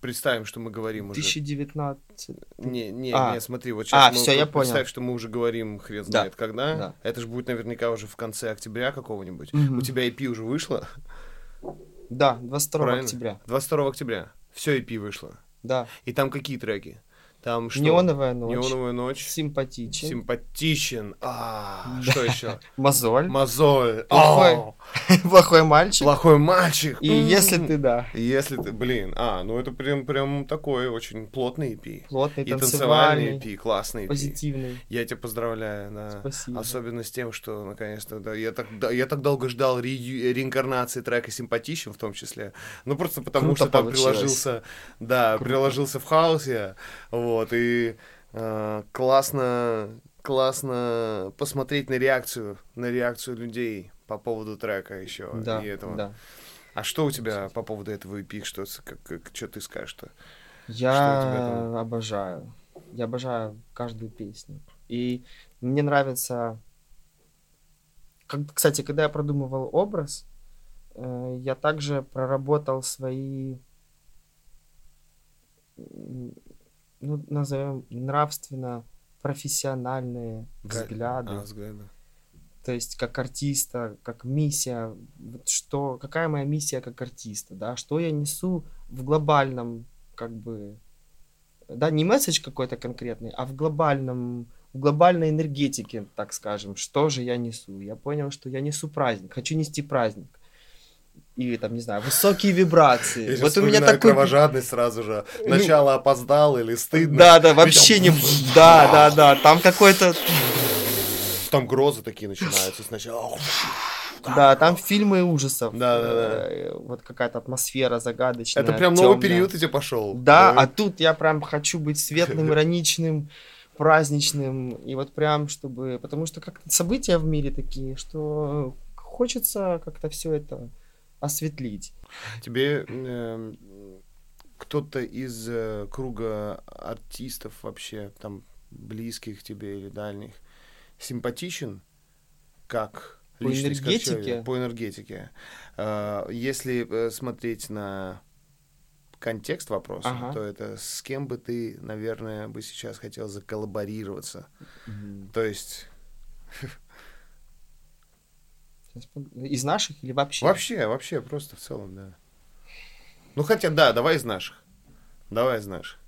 Представим, что мы говорим уже. 2019. Не, не, А. не, смотри, вот А, сейчас мы всё, я представь, понял. что мы уже говорим хрен Да, знает когда. да. Это же будет наверняка уже в конце октября какого-нибудь. Мгм. У тебя EP уже вышло? Да, 22 Правильно. октября. 22 октября. Все EP вышло. Да. И там какие треки? Там что? Неоновая ночь. Неоновая ночь. Симпатичен. Симпатичен. А, что еще? Мозоль. Мозоль. Плохой. О, Плохой мальчик. Плохой мальчик. И если ты, да, Если ты, блин, а, ну это прям, прям такой очень плотный EP. плотный, И танцевальный танцевальный, EP, классный EP. позитивный. Я тебя поздравляю, да. Спасибо. Особенно с тем, что наконец-то, да, я так, да, я так долго ждал ре- реинкарнации трека «Симпатичен» в том числе. Ну, просто потому Круто что там получилось. приложился, да, Круто. приложился в хаосе, вот, и э, классно, классно посмотреть на реакцию, на реакцию людей по поводу трека еще Да, и этого. да. А что у тебя по поводу этого EP? Что, как, как- что ты скажешь-то? Я Что обожаю. Я обожаю каждую песню. И мне нравится... Как- Кстати, когда я продумывал образ, э, я также проработал свои, ну, назовем, нравственно-профессиональные Га- взгляды. А, взгляды. То есть как артиста, как миссия, вот что, какая моя миссия как артиста, да, что я несу в глобальном, как бы, да, не месседж какой-то конкретный, а в глобальном, в глобальной энергетике, так скажем, что же я несу. Я понял, что я несу праздник, хочу нести праздник. И там, не знаю, высокие вибрации. Я вот у меня такой... кровожадность сразу же. Ну, Начало опоздал или стыдно. Да, да, вообще не... Да, да, да, там какой-то... Там грозы такие начинаются сначала. Да, там фильмы ужасов. Да, да, да. Э, Вот какая-то атмосфера загадочная. Это прям новый период у тебя пошел. Да, а тут я прям хочу быть светлым, ироничным, праздничным. И вот прям, чтобы... Потому что как-то события в мире такие, что хочется как-то все это осветлить. Тебе эм, кто-то из э, круга артистов вообще, там, близких тебе или дальних, симпатичен как По личность, как энергетике? человек? По энергетике. Э, Если э, смотреть на контекст вопроса, Ага. то это с кем бы ты, наверное, бы сейчас хотел заколлаборироваться. То есть Из наших или вообще? вообще, вообще, просто в целом, да. Ну хотя, да, давай из наших. Давай из наших.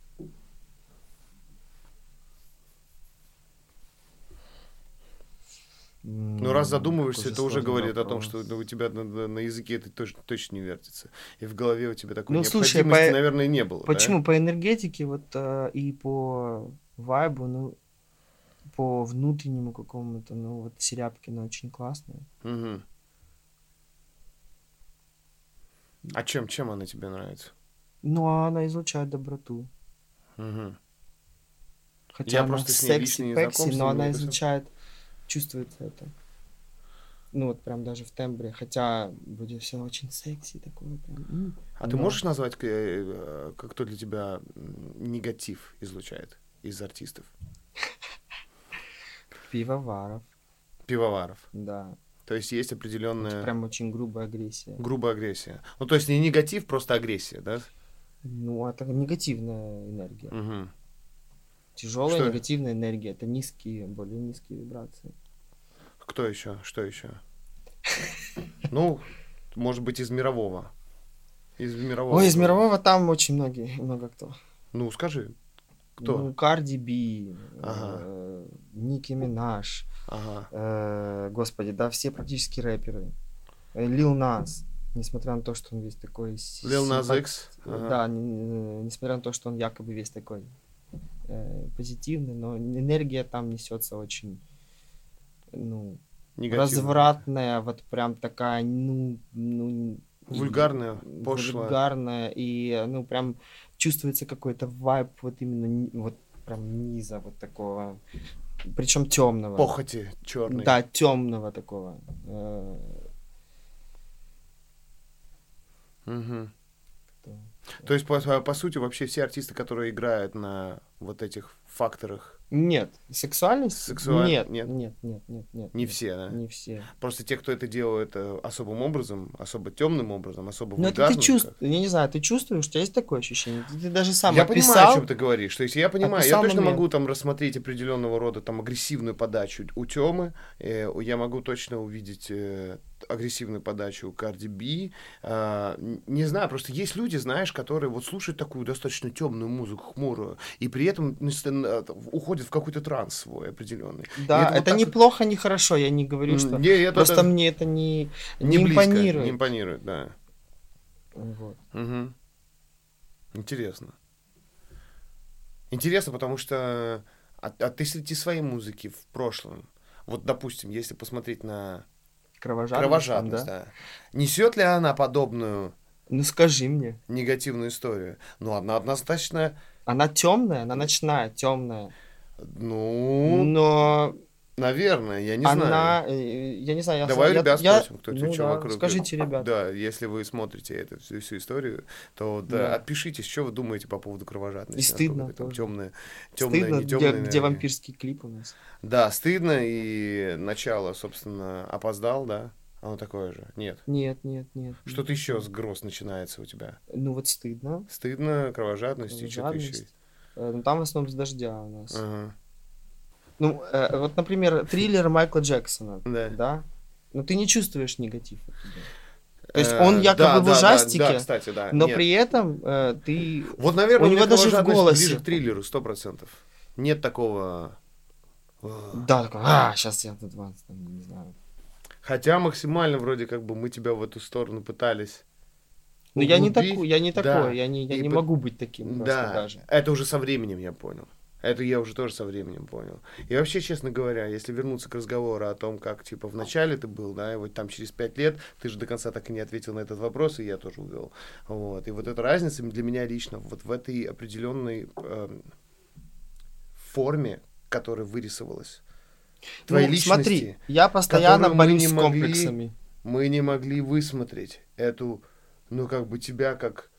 Ну, раз задумываешься, это уже говорит о том, что ну, у тебя на, на- языке это тоже точно не вертится. И в голове у тебя такой Ну, слушай, необходимости, по- наверное, не было. да? Почему? По энергетике вот э, и по вайбу, ну, по внутреннему какому-то, ну, вот Серябкина очень классная. Мгм. А чем, чем она тебе нравится? Ну, а она излучает доброту. Мгм. Хотя Я она просто секси, с но она излучает, чувствуется это. Ну, вот прям даже в тембре. Хотя вроде все очень секси такое прям. А ты Но- можешь назвать, э, э, как кто для тебя негатив излучает из артистов? Пивоваров, Пивоваров. да. То есть есть определенная Прям очень грубая агрессия. грубая агрессия. Ну, то есть не негатив, просто агрессия, да? Ну, это негативная энергия. Мгм. Тяжелая Что? негативная энергия. Это низкие, более низкие вибрации. Кто еще? Что еще? Ну, может быть, из мирового. Из мирового. Ой, из мирового там очень многие, много кто. Ну, скажи. Кто? Ну, Карди Би, Ага. э, Ники Минаж, Ага. э, господи, да, все практически рэперы. Э, Лил Нас, несмотря на то, что он весь такой... с- Lil Nas симпат- X. Ага. Да, э, несмотря на то, что он якобы весь такой э, позитивный, но энергия там несется очень, ну, Негативно. развратная, вот прям такая, ну, ну Вульгарная, пошлая. вульгарная и ну прям чувствуется какой-то вайб вот именно вот прям низа вот такого, причем темного. Похоти черный. Да, темного такого. Кто- То есть, по, по сути, вообще все артисты, которые играют на вот этих факторах, Нет, сексуальность? Сексуаль- Нет, нет. нет, нет, нет, нет. не нет, все, да? Не все. Просто те, кто это делает э, особым образом, особо темным образом, особо Ну это ты чувствуешь, я не знаю, ты чувствуешь, у тебя есть такое ощущение? Ты, ты даже сам я описал. понимаю, о чем ты говоришь. То есть я понимаю, я точно момент. могу там рассмотреть определенного рода там агрессивную подачу у Темы, э, я могу точно увидеть э, агрессивную подачу Карди Би. А, не знаю, просто есть люди, знаешь, которые вот слушают такую достаточно темную музыку, хмурую, и при этом э, уходят в какой-то транс свой определенный. Да, это это, вот так не вот- плохо, не хорошо, я не говорю, что... Не, это- Просто это мне это не, не, не, близко, импонирует. Не импонирует, да. Вот. Мгм. Интересно. Интересно, потому что а, а ты среди своей музыки в прошлом, вот, допустим, если посмотреть на Кровожадность, кровожадность, там, да. несет ли она подобную Ну скажи мне. негативную историю? Ну, она однозначно, Она темная, она ночная, темная. ну, Но Наверное, я не Она, знаю. э, я не знаю, я Давай я- ребят я- спросим, кто ну да, вокруг. Скажите, ребят. Да, если вы смотрите эту всю, всю историю, то да, Да. отпишитесь, что вы думаете по поводу кровожадности. И стыдно Насколько там темное, Стыдно, не где, темное. где вампирский клип у нас. Да, стыдно, и начало, собственно, опоздал, да? Оно такое же. Нет. Нет, нет, нет. Что-то еще с гроз начинается у тебя. Ну вот стыдно. Стыдно, кровожадность и что-то еще. Кровожадность. Ну там в основном с дождя у нас. Ага. Ну, э, вот, например, триллер Майкла Джексона, Да. да? Но ты не чувствуешь негатив. То есть Э, он якобы да, в да, да, ужастике, Да, кстати, да. но Нет. при этом э, ты... Вот, наверное, у него даже в голосе. ближе к триллеру, сто процентов. Нет такого... э, Да, такой, а, сейчас я тут вас, там, не знаю. Хотя максимально вроде как бы мы тебя в эту сторону пытались. Ну я не такой, я не Да. такой, я не, я И не по- могу быть таким Да, даже. это уже со временем я понял. Это я уже тоже со временем понял. И вообще, честно говоря, если вернуться к разговору о том, как, типа, в начале ты был, да, и вот там через пять лет, ты же до конца так и не ответил на этот вопрос, и я тоже увел. Вот. И вот эта разница для меня лично вот в этой определенной эм, форме, которая вырисовалась. Твоей Ну, личности. смотри, я постоянно борюсь с могли- комплексами. мы не могли высмотреть эту, ну, как бы тебя как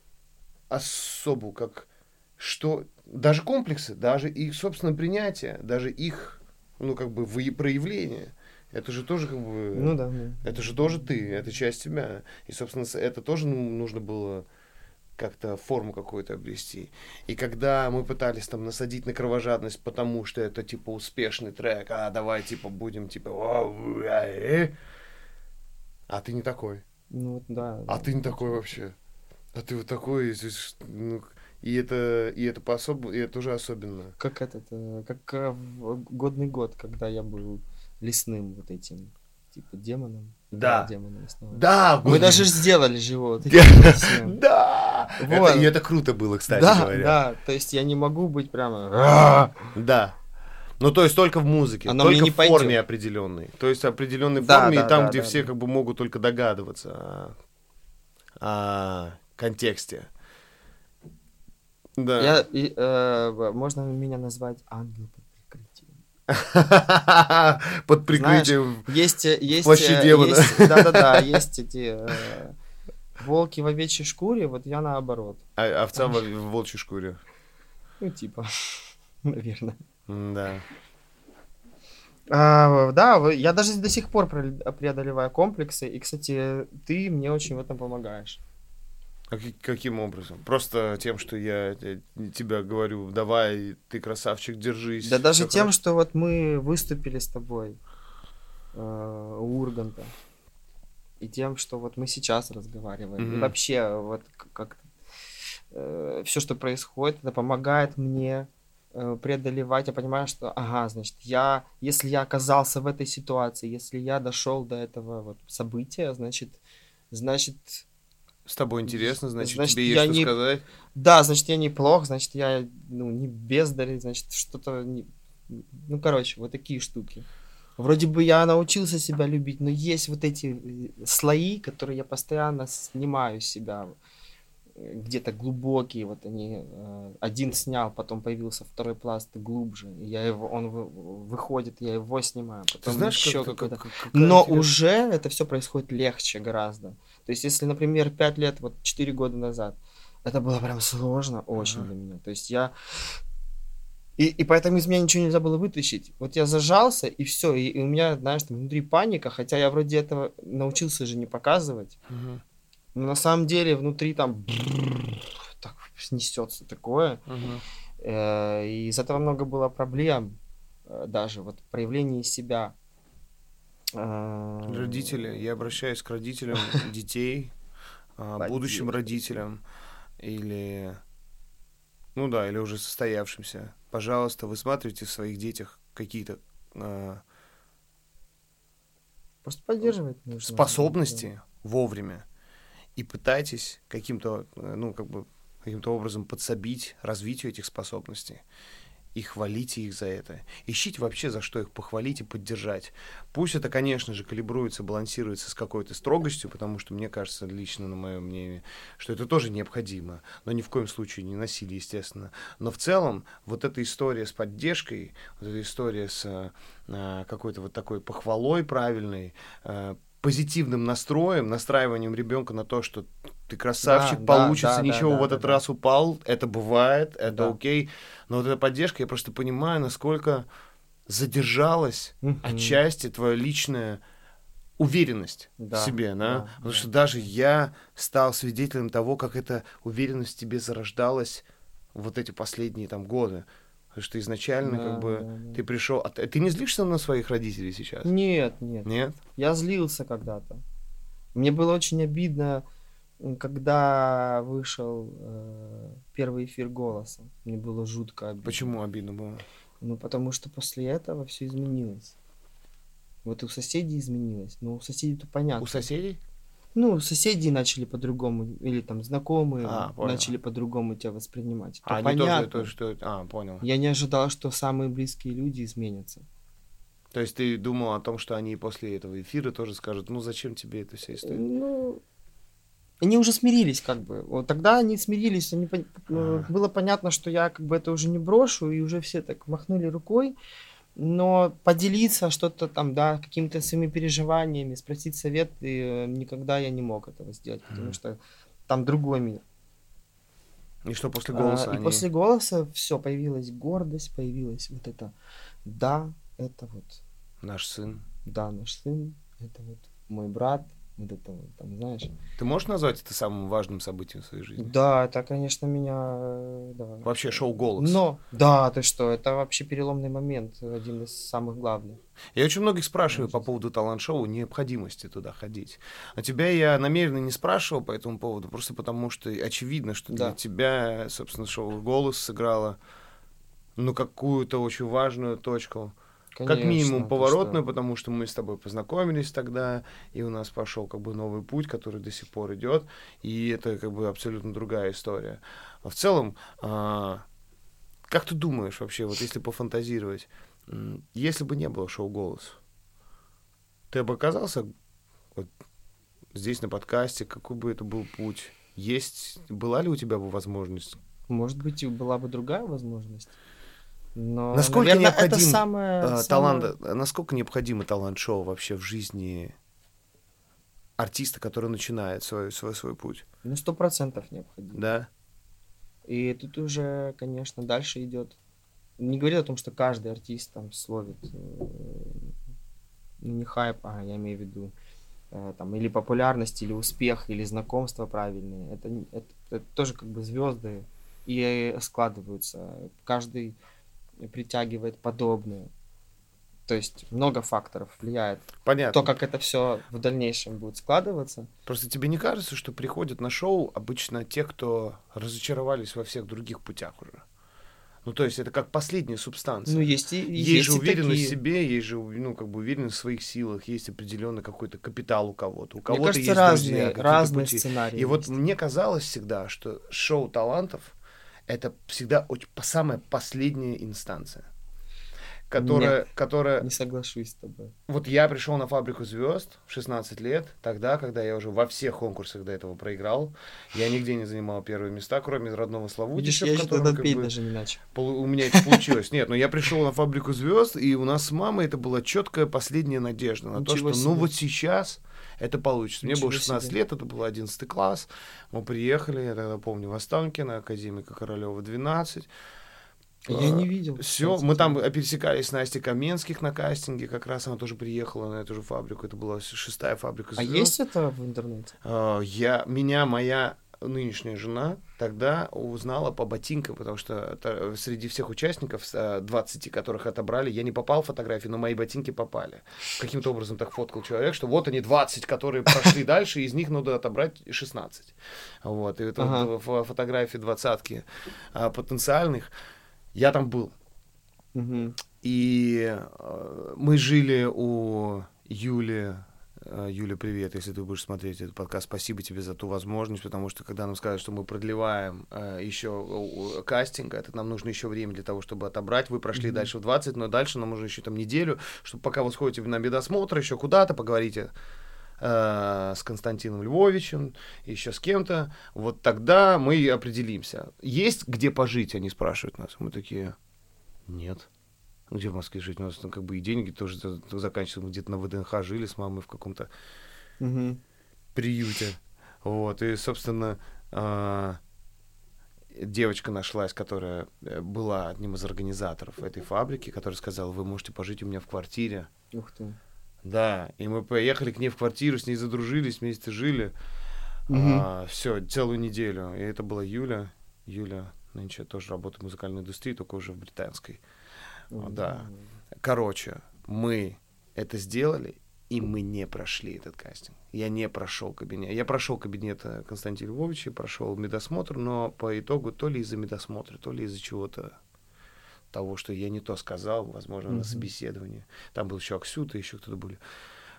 особу, как что, даже комплексы, даже их, собственно, принятие, даже их, ну, как бы, проявление, это же тоже, как бы, Ну да, да. это же тоже ты, это часть тебя. И, собственно, это тоже ну, нужно было как-то форму какую-то обрести. И когда мы пытались там насадить на кровожадность, потому что это типа успешный трек, а давай типа будем типа «Вау, а, э», а ты не такой. Ну да. А ты не такой вообще. А ты вот такой, ну, и это, и это по особо, и это уже особенно. Как этот, э, как э, годный год, когда я был лесным вот этим, типа демоном. Да. демоном. Да, Мы даже сделали живот. Да! Вот. И это круто было, кстати Да, говоря. да, то есть я не могу быть прямо... Да. Ну, то есть только в музыке, Оно только не в форме пойдет. определенной. То есть определенной Да, форме, да, и там, да, где да, все да. как бы могут только догадываться о, о контексте. Да. Я, и, э, можно меня назвать ангел под прикрытием. Под прикрытием. Есть, э, есть, плаще э, демона. да-да-да, есть эти э, волки в овечьей шкуре, вот я наоборот. А- овца в в волчьей шкуре. Ну, типа, наверное. Да. А, да, я даже до сих пор преодолеваю комплексы, и, кстати, ты мне очень в этом помогаешь. А ки- каким образом? Просто тем, что я э, тебя говорю, давай, ты красавчик, держись. Да даже тем, хорошо. что вот мы выступили с тобой э, у Урганта, и тем, что вот мы сейчас разговариваем, и Мгм. вообще вот как все, что происходит, это помогает мне э, преодолевать. Я понимаю, что, ага, значит, я, если я оказался в этой ситуации, если я дошел до этого вот события, значит, значит, С тобой интересно, значит, Значит, тебе есть я что не- сказать. да, значит, я неплох, значит, я, ну, не бездарь, значит, что-то... не- Ну, короче, вот такие штуки. Вроде бы я научился себя любить, но есть вот эти э, слои, которые я постоянно снимаю с себя. Где-то глубокие, вот они. э, Один снял, потом появился второй пласт глубже. Я его, он вы- выходит, я его снимаю. Ты Потом знаешь, еще как, как- как- Но интересная- уже это все происходит легче гораздо. То есть, если, например, 5 лет, вот 4 года назад, это было прям сложно очень Ага. для меня. То есть я... И, и поэтому из меня ничего нельзя было вытащить. Вот я зажался, и все. И, и у меня, знаешь, там внутри паника, хотя я вроде этого научился же не показывать. Мгм, Но на самом деле внутри там так снесется такое. Э, И из этого много было проблем. э, Даже вот проявление себя. Э, Родители, я обращаюсь к родителям детей, а, будущим родителям или, ну да, или уже состоявшимся. Пожалуйста, высматривайте в своих детях какие-то а, Просто поддерживать нужно. способности вовремя и пытайтесь каким-то, э, ну, как бы, каким-то образом подсобить развитию этих способностей. И хвалите их за это. Ищите вообще, за что их похвалить и поддержать. Пусть это, конечно же, калибруется, балансируется с какой-то строгостью, потому что мне кажется, лично на мое мнение, что это тоже необходимо, но ни в коем случае не насилие, естественно. Но в целом вот эта история с поддержкой, вот эта история с э, какой-то вот такой похвалой правильной, э, позитивным настроем, настраиванием ребенка на то, что ты красавчик, да, получится, да, ничего да, в этот да, раз упал, это бывает, это да. окей. Но вот эта поддержка, я просто понимаю, насколько задержалась угу. отчасти твоя личная уверенность да, в себе, да? да Потому да. что даже я стал свидетелем того, как эта уверенность в тебе зарождалась вот эти последние там годы. Потому что изначально, да, как бы, да, да. ты пришел. А ты не злишься на своих родителей сейчас? Нет, нет. Нет? Я злился когда-то. Мне было очень обидно, когда вышел э, первый эфир голоса. Мне было жутко обидно. Почему обидно было? Ну, потому что после этого все изменилось. Вот и у соседей изменилось. Ну, у соседей-то понятно. У соседей? Ну, соседи начали по-другому, или там знакомые а, начали по-другому тебя воспринимать. А, они понятно. тоже, то, что... А, понял. Я не ожидал, что самые близкие люди изменятся. То есть ты думал о том, что они после этого эфира тоже скажут, ну зачем тебе эта вся история? Ну, они уже смирились, как бы. Вот тогда они смирились, они, а. было понятно, что я как бы это уже не брошу, и уже все так махнули рукой но поделиться что-то там, да, какими-то своими переживаниями, спросить совет, и э, никогда я не мог этого сделать, потому mm. что там другой мир. И что после голоса? А, они... И после голоса все, появилась гордость, появилась вот это, да, это вот... Наш сын. Да, наш сын, это вот мой брат, вот это вот, там, знаешь. Ты можешь назвать это самым важным событием в своей жизни? Да, это, конечно, меня... Э, да. Вообще шоу «Голос». Но, да, ты что, это вообще переломный момент, один из самых главных. Я очень многих спрашиваю по поводу талант-шоу, необходимости туда ходить. А тебя я намеренно не спрашивал по этому поводу, просто потому что очевидно, что да. для тебя, собственно, шоу «Голос» сыграло ну, какую-то очень важную точку Конечно, как минимум поворотную, что... потому что мы с тобой познакомились тогда, и у нас пошел как бы новый путь, который до сих пор идет, и это как бы абсолютно другая история. А в целом, а, как ты думаешь вообще, вот если пофантазировать, если бы не было шоу «Голос», ты бы оказался вот здесь на подкасте, какой бы это был путь? Есть, была ли у тебя бы возможность? Может быть, была бы другая возможность. Но, насколько наверное, необходим это самое, э, талант, самое... насколько необходимо талант-шоу вообще в жизни артиста, который начинает свой, свой, свой путь? Ну, сто процентов необходимо. Да. И тут уже, конечно, дальше идет. Не говорит о том, что каждый артист там словит, э, ну, не хайп, а я имею в виду, э, там, или популярность, или успех, или знакомство правильные. Это, это, это тоже как бы звезды и складываются. Каждый притягивает подобное. То есть много факторов влияет. Понятно. То, как это все в дальнейшем будет складываться. Просто тебе не кажется, что приходят на шоу обычно те, кто разочаровались во всех других путях уже? Ну, то есть это как последняя субстанция. Ну, есть и Есть, есть же уверенность такие... в себе, есть же, ну, как бы уверенность в своих силах, есть определенный какой-то капитал у кого-то. У кого-то есть разные, друзья, разные пути. сценарии. И есть. вот мне казалось всегда, что шоу талантов это всегда очень, самая последняя инстанция. Которая, Нет, которая... Не соглашусь с тобой. Вот я пришел на фабрику звезд в 16 лет, тогда, когда я уже во всех конкурсах до этого проиграл. Я нигде не занимал первые места, кроме родного Славутича. Видишь, я тогда петь бы, даже не начал. У меня это получилось. Нет, но я пришел на фабрику звезд, и у нас с мамой это была четкая последняя надежда на то, что ну вот сейчас это получится. Мне было 16 себе. лет, это был 11 класс. Мы приехали, я тогда помню, в Останкино, Академика Королева 12. Я не видел. Все, мы там пересекались с Настей Каменских на кастинге, как раз она тоже приехала на эту же фабрику, это была шестая фабрика звезд. А есть это в интернете? А, я, меня моя нынешняя жена тогда узнала по ботинкам, потому что среди всех участников, 20 которых отобрали, я не попал в фотографии, но мои ботинки попали. Каким-то образом так фоткал человек, что вот они 20, которые прошли дальше, из них надо отобрать 16. Вот, и это ага. в фотографии двадцатки а, потенциальных, я там был. Угу. И э, мы жили у Юли Э, Юля, привет, если ты будешь смотреть этот подкаст. Спасибо тебе за ту возможность, потому что когда нам сказали, что мы продлеваем э, еще кастинг, это нам нужно еще время для того, чтобы отобрать. Вы прошли mm-hmm. дальше в 20, но дальше нам нужно еще там неделю, чтобы пока вы сходите на медосмотр, еще куда-то поговорите э, с Константином Львовичем, еще с кем-то. Вот тогда мы определимся. Есть где пожить, они спрашивают нас. Мы такие, нет где в Москве жить? У нас ну, как бы и деньги тоже заканчиваются. Мы где-то на ВДНХ жили с мамой в каком-то угу. приюте. Вот, и, собственно, э, девочка нашлась, которая э, была одним из организаторов этой фабрики, которая сказала, вы можете пожить у меня в квартире. Ух ты. Да, и мы поехали к ней в квартиру, с ней задружились, вместе жили. Угу. А, все, целую неделю. И это была Юля. Юля нынче тоже работает в музыкальной индустрии, только уже в британской. Да. Короче, мы это сделали, и мы не прошли этот кастинг. Я не прошел кабинет. Я прошел кабинет э, Константина Львовича, прошел медосмотр, но по итогу то ли из-за медосмотра, то ли из-за чего-то того, что я не то сказал, возможно, mm-hmm. на собеседовании. Там был еще Аксюта, еще кто-то были.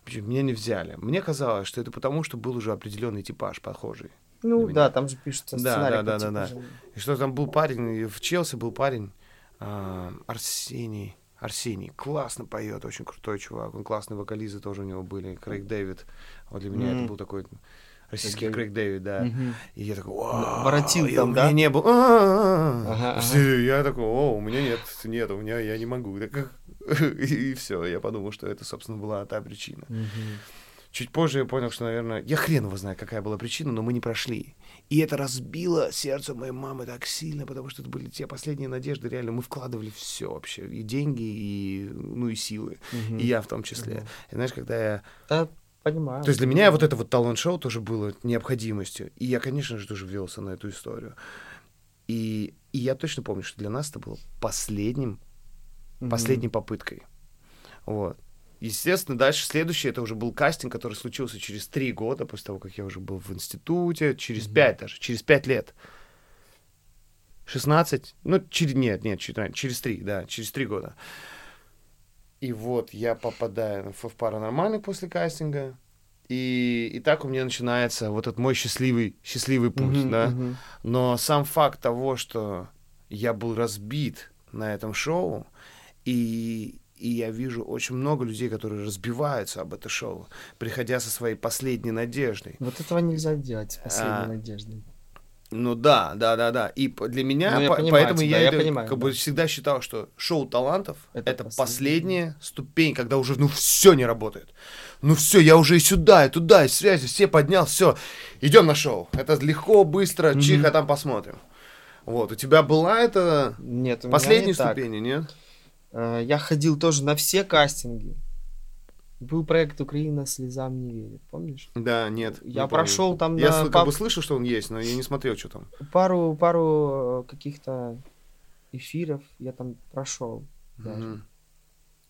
Общем, меня не взяли. Мне казалось, что это потому, что был уже определенный типаж похожий. Ну да, там же пишется сценарий. Да, да, да, да, да. И что там был парень, в Челси был парень, Арсений. Арсений классно поет, очень крутой чувак. Он классный вокализы тоже у него были. Крейг Дэвид. Вот для меня mm. это был такой российский Крейг Дэвид, да. Mm-hmm. И я такой, вау. Воротил там, да? не был. Я такой, о, у меня нет, нет, у меня я не могу. И все, я подумал, что это, собственно, была та причина. Чуть позже я понял, что, наверное, я хрен его знаю, какая была причина, но мы не прошли. И это разбило сердце моей мамы так сильно, потому что это были те последние надежды. Реально, мы вкладывали все вообще. И деньги, и, ну, и силы. Угу. И я в том числе. Угу. И знаешь, когда я... Да, понимаю. То есть для меня вот это вот талант-шоу тоже было необходимостью. И я, конечно же, тоже ввелся на эту историю. И, и я точно помню, что для нас это было последним, угу. последней попыткой. Вот. Естественно, дальше следующий, это уже был кастинг, который случился через три года, после того, как я уже был в институте, через пять mm-hmm. даже, через пять лет. 16, ну, через, нет, нет, через, через три, да, через три года. И вот я попадаю в паранормальный после кастинга, и, и так у меня начинается вот этот мой счастливый, счастливый путь, mm-hmm, да. Mm-hmm. Но сам факт того, что я был разбит на этом шоу, и, и я вижу очень много людей, которые разбиваются об это шоу, приходя со своей последней надеждой. Вот этого нельзя делать с последней а, надеждой. Ну да, да, да, да. И для меня, ну, по, понимаю поэтому тебя, я, я понимаю, как да. бы всегда считал, что шоу талантов это, это последняя ступень, когда уже ну все не работает. Ну все, я уже и сюда, и туда, и связи, все поднял, все, идем на шоу. Это легко, быстро, mm-hmm. чиха, там посмотрим. Вот, у тебя была это нет, последняя ступень, нет? Э, я ходил тоже на все кастинги. Был проект «Украина слезам не верит», помнишь? Да, нет. Я не прошел там я на... Как бы слышал, что он есть, но я не смотрел, что там. Пару, пару э, каких-то эфиров я там прошел даже.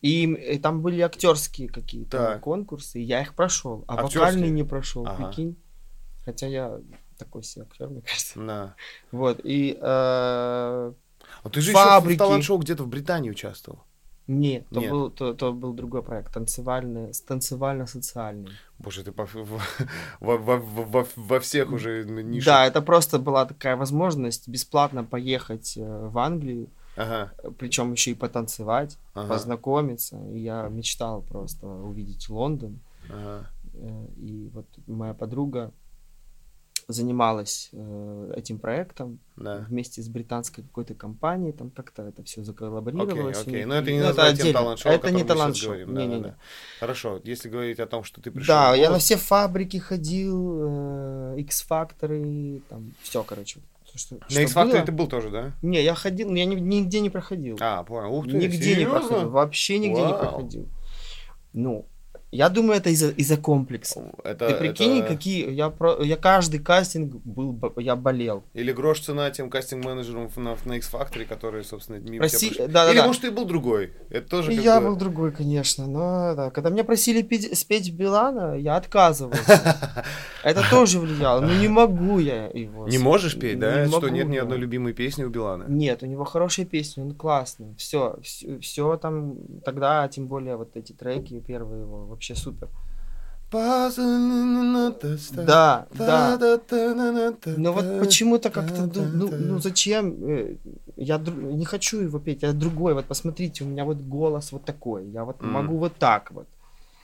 И, и там были актерские какие-то конкурсы, и я их прошел, а актерские? вокальный не прошел, ага. прикинь. Хотя я такой себе актер, мне кажется. Да. Вот, и э, а ты же фабрики. еще в талант-шоу где-то в Британии участвовал. Нет, то, Нет. Был, то, то был другой проект, танцевальный, танцевально-социальный. Боже, ты по, во, во, во, во всех уже нишах. Да, это просто была такая возможность бесплатно поехать э, в Англию, ага. причем еще и потанцевать, ага. познакомиться. И я мечтал просто увидеть Лондон. Ага. Э, и вот моя подруга занималась э, этим проектом да. вместе с британской какой-то компанией, там как-то это все заколлаборировалось. Окей, окей, но это не ну, это отдельно. талант-шоу, это не талант-шоу. Не, да, не, не. Да. Хорошо, если говорить о том, что ты пришел... Да, я на все фабрики ходил, э, X-факторы, там, все, короче. Что, на X-факторе ты был тоже, да? Не, я ходил, я нигде не проходил. А, понял, ух ты, Нигде серьезно? не проходил, вообще нигде Вау. не проходил. Ну, я думаю, это из-за из комплекса. Это, Ты прикинь, это... какие... Я, про... я каждый кастинг был... Я болел. Или грош цена тем кастинг-менеджерам на, на X-Factor, которые, собственно, мимо Проси... тебя да, Или, да, может, ты был другой. Это тоже и я бы... был другой, конечно. Но да, когда меня просили петь, спеть Билана, я отказывался. Это тоже влияло. Ну, не могу я его. Не можешь петь, да? Что нет ни одной любимой песни у Билана? Нет, у него хорошие песни, он классный. Все, все там... Тогда, тем более, вот эти треки первые его вообще супер. Да, да. Но вот почему-то как-то, ну, ну зачем? Я не хочу его петь, я другой. Вот посмотрите, у меня вот голос вот такой. Я вот могу вот так вот.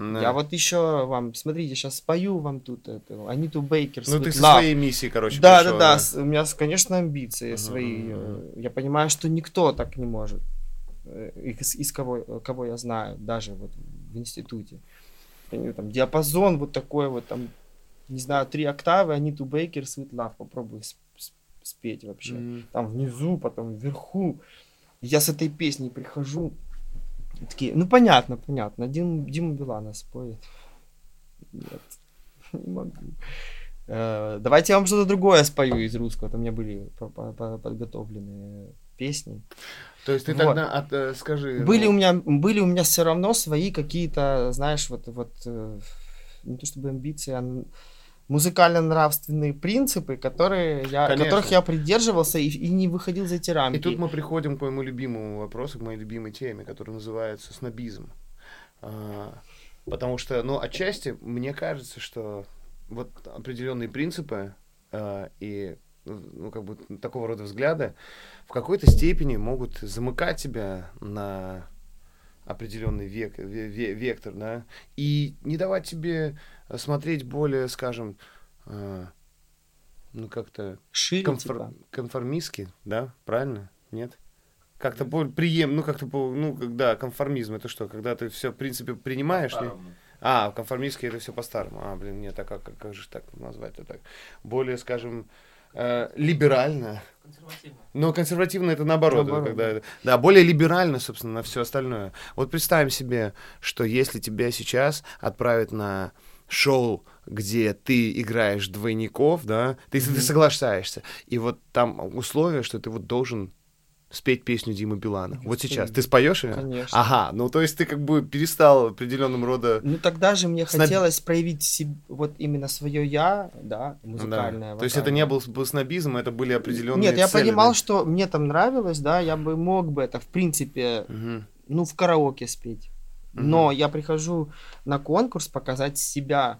Да. Я вот еще вам, смотрите, сейчас спою вам тут это, Аниту Бейкер. Ну ты со своей миссией, короче, Да, пришел, да, да, да. У меня, конечно, амбиции uh-huh. свои. Я понимаю, что никто так не может. Из, из кого, кого я знаю, даже вот в институте. Там диапазон вот такой вот, там, не знаю, три октавы, Аниту Бейкер, Sweet Love. Попробуй спеть вообще. Mm-hmm. Там внизу, потом вверху. Я с этой песней прихожу, Такие, ну понятно, понятно. Дим, Дима Билана споет. Нет, не могу. Э, давайте я вам что-то другое спою из русского. Там у меня были подготовленные песни. То есть ты вот. тогда от, э, скажи. Были ну... у меня, были у меня все равно свои какие-то, знаешь, вот, вот э, не то чтобы амбиции, а музыкально-нравственные принципы, которые я, которых я придерживался и, и не выходил за эти рамки. И тут мы приходим к моему любимому вопросу, к моей любимой теме, которая называется снобизм. А, потому что, ну, отчасти мне кажется, что вот определенные принципы а, и ну, как бы такого рода взгляды в какой-то степени могут замыкать тебя на определенный век, ве, вектор, да, и не давать тебе смотреть более, скажем, э, ну как-то Шире, конфор, типа. конформистски, да, правильно? Нет? Как-то более прием, ну как-то, ну да, конформизм это что, когда ты все в принципе принимаешь? Не? А, конформистски это все по-старому. А, блин, нет, а как, как, как же так назвать это так? Более, скажем, э, либерально. Консервативно. Но консервативно это наоборот. наоборот. когда, да, более либерально, собственно, на все остальное. Вот представим себе, что если тебя сейчас отправят на шоу, где ты играешь двойников, да, ты, mm-hmm. ты соглашаешься, и вот там условие, что ты вот должен спеть песню Димы Билана. Вот сейчас. Ты споешь ее? Конечно. Ага, ну то есть ты как бы перестал определенным рода... Ну тогда же мне Сноб... хотелось проявить себе, вот именно свое я, да, музыкальное. Да. То есть это не был, снобизм, это были определенные Нет, я понимал, да? что мне там нравилось, да, я бы мог бы это, в принципе, угу. ну, в караоке спеть. Угу. Но я прихожу на конкурс показать себя,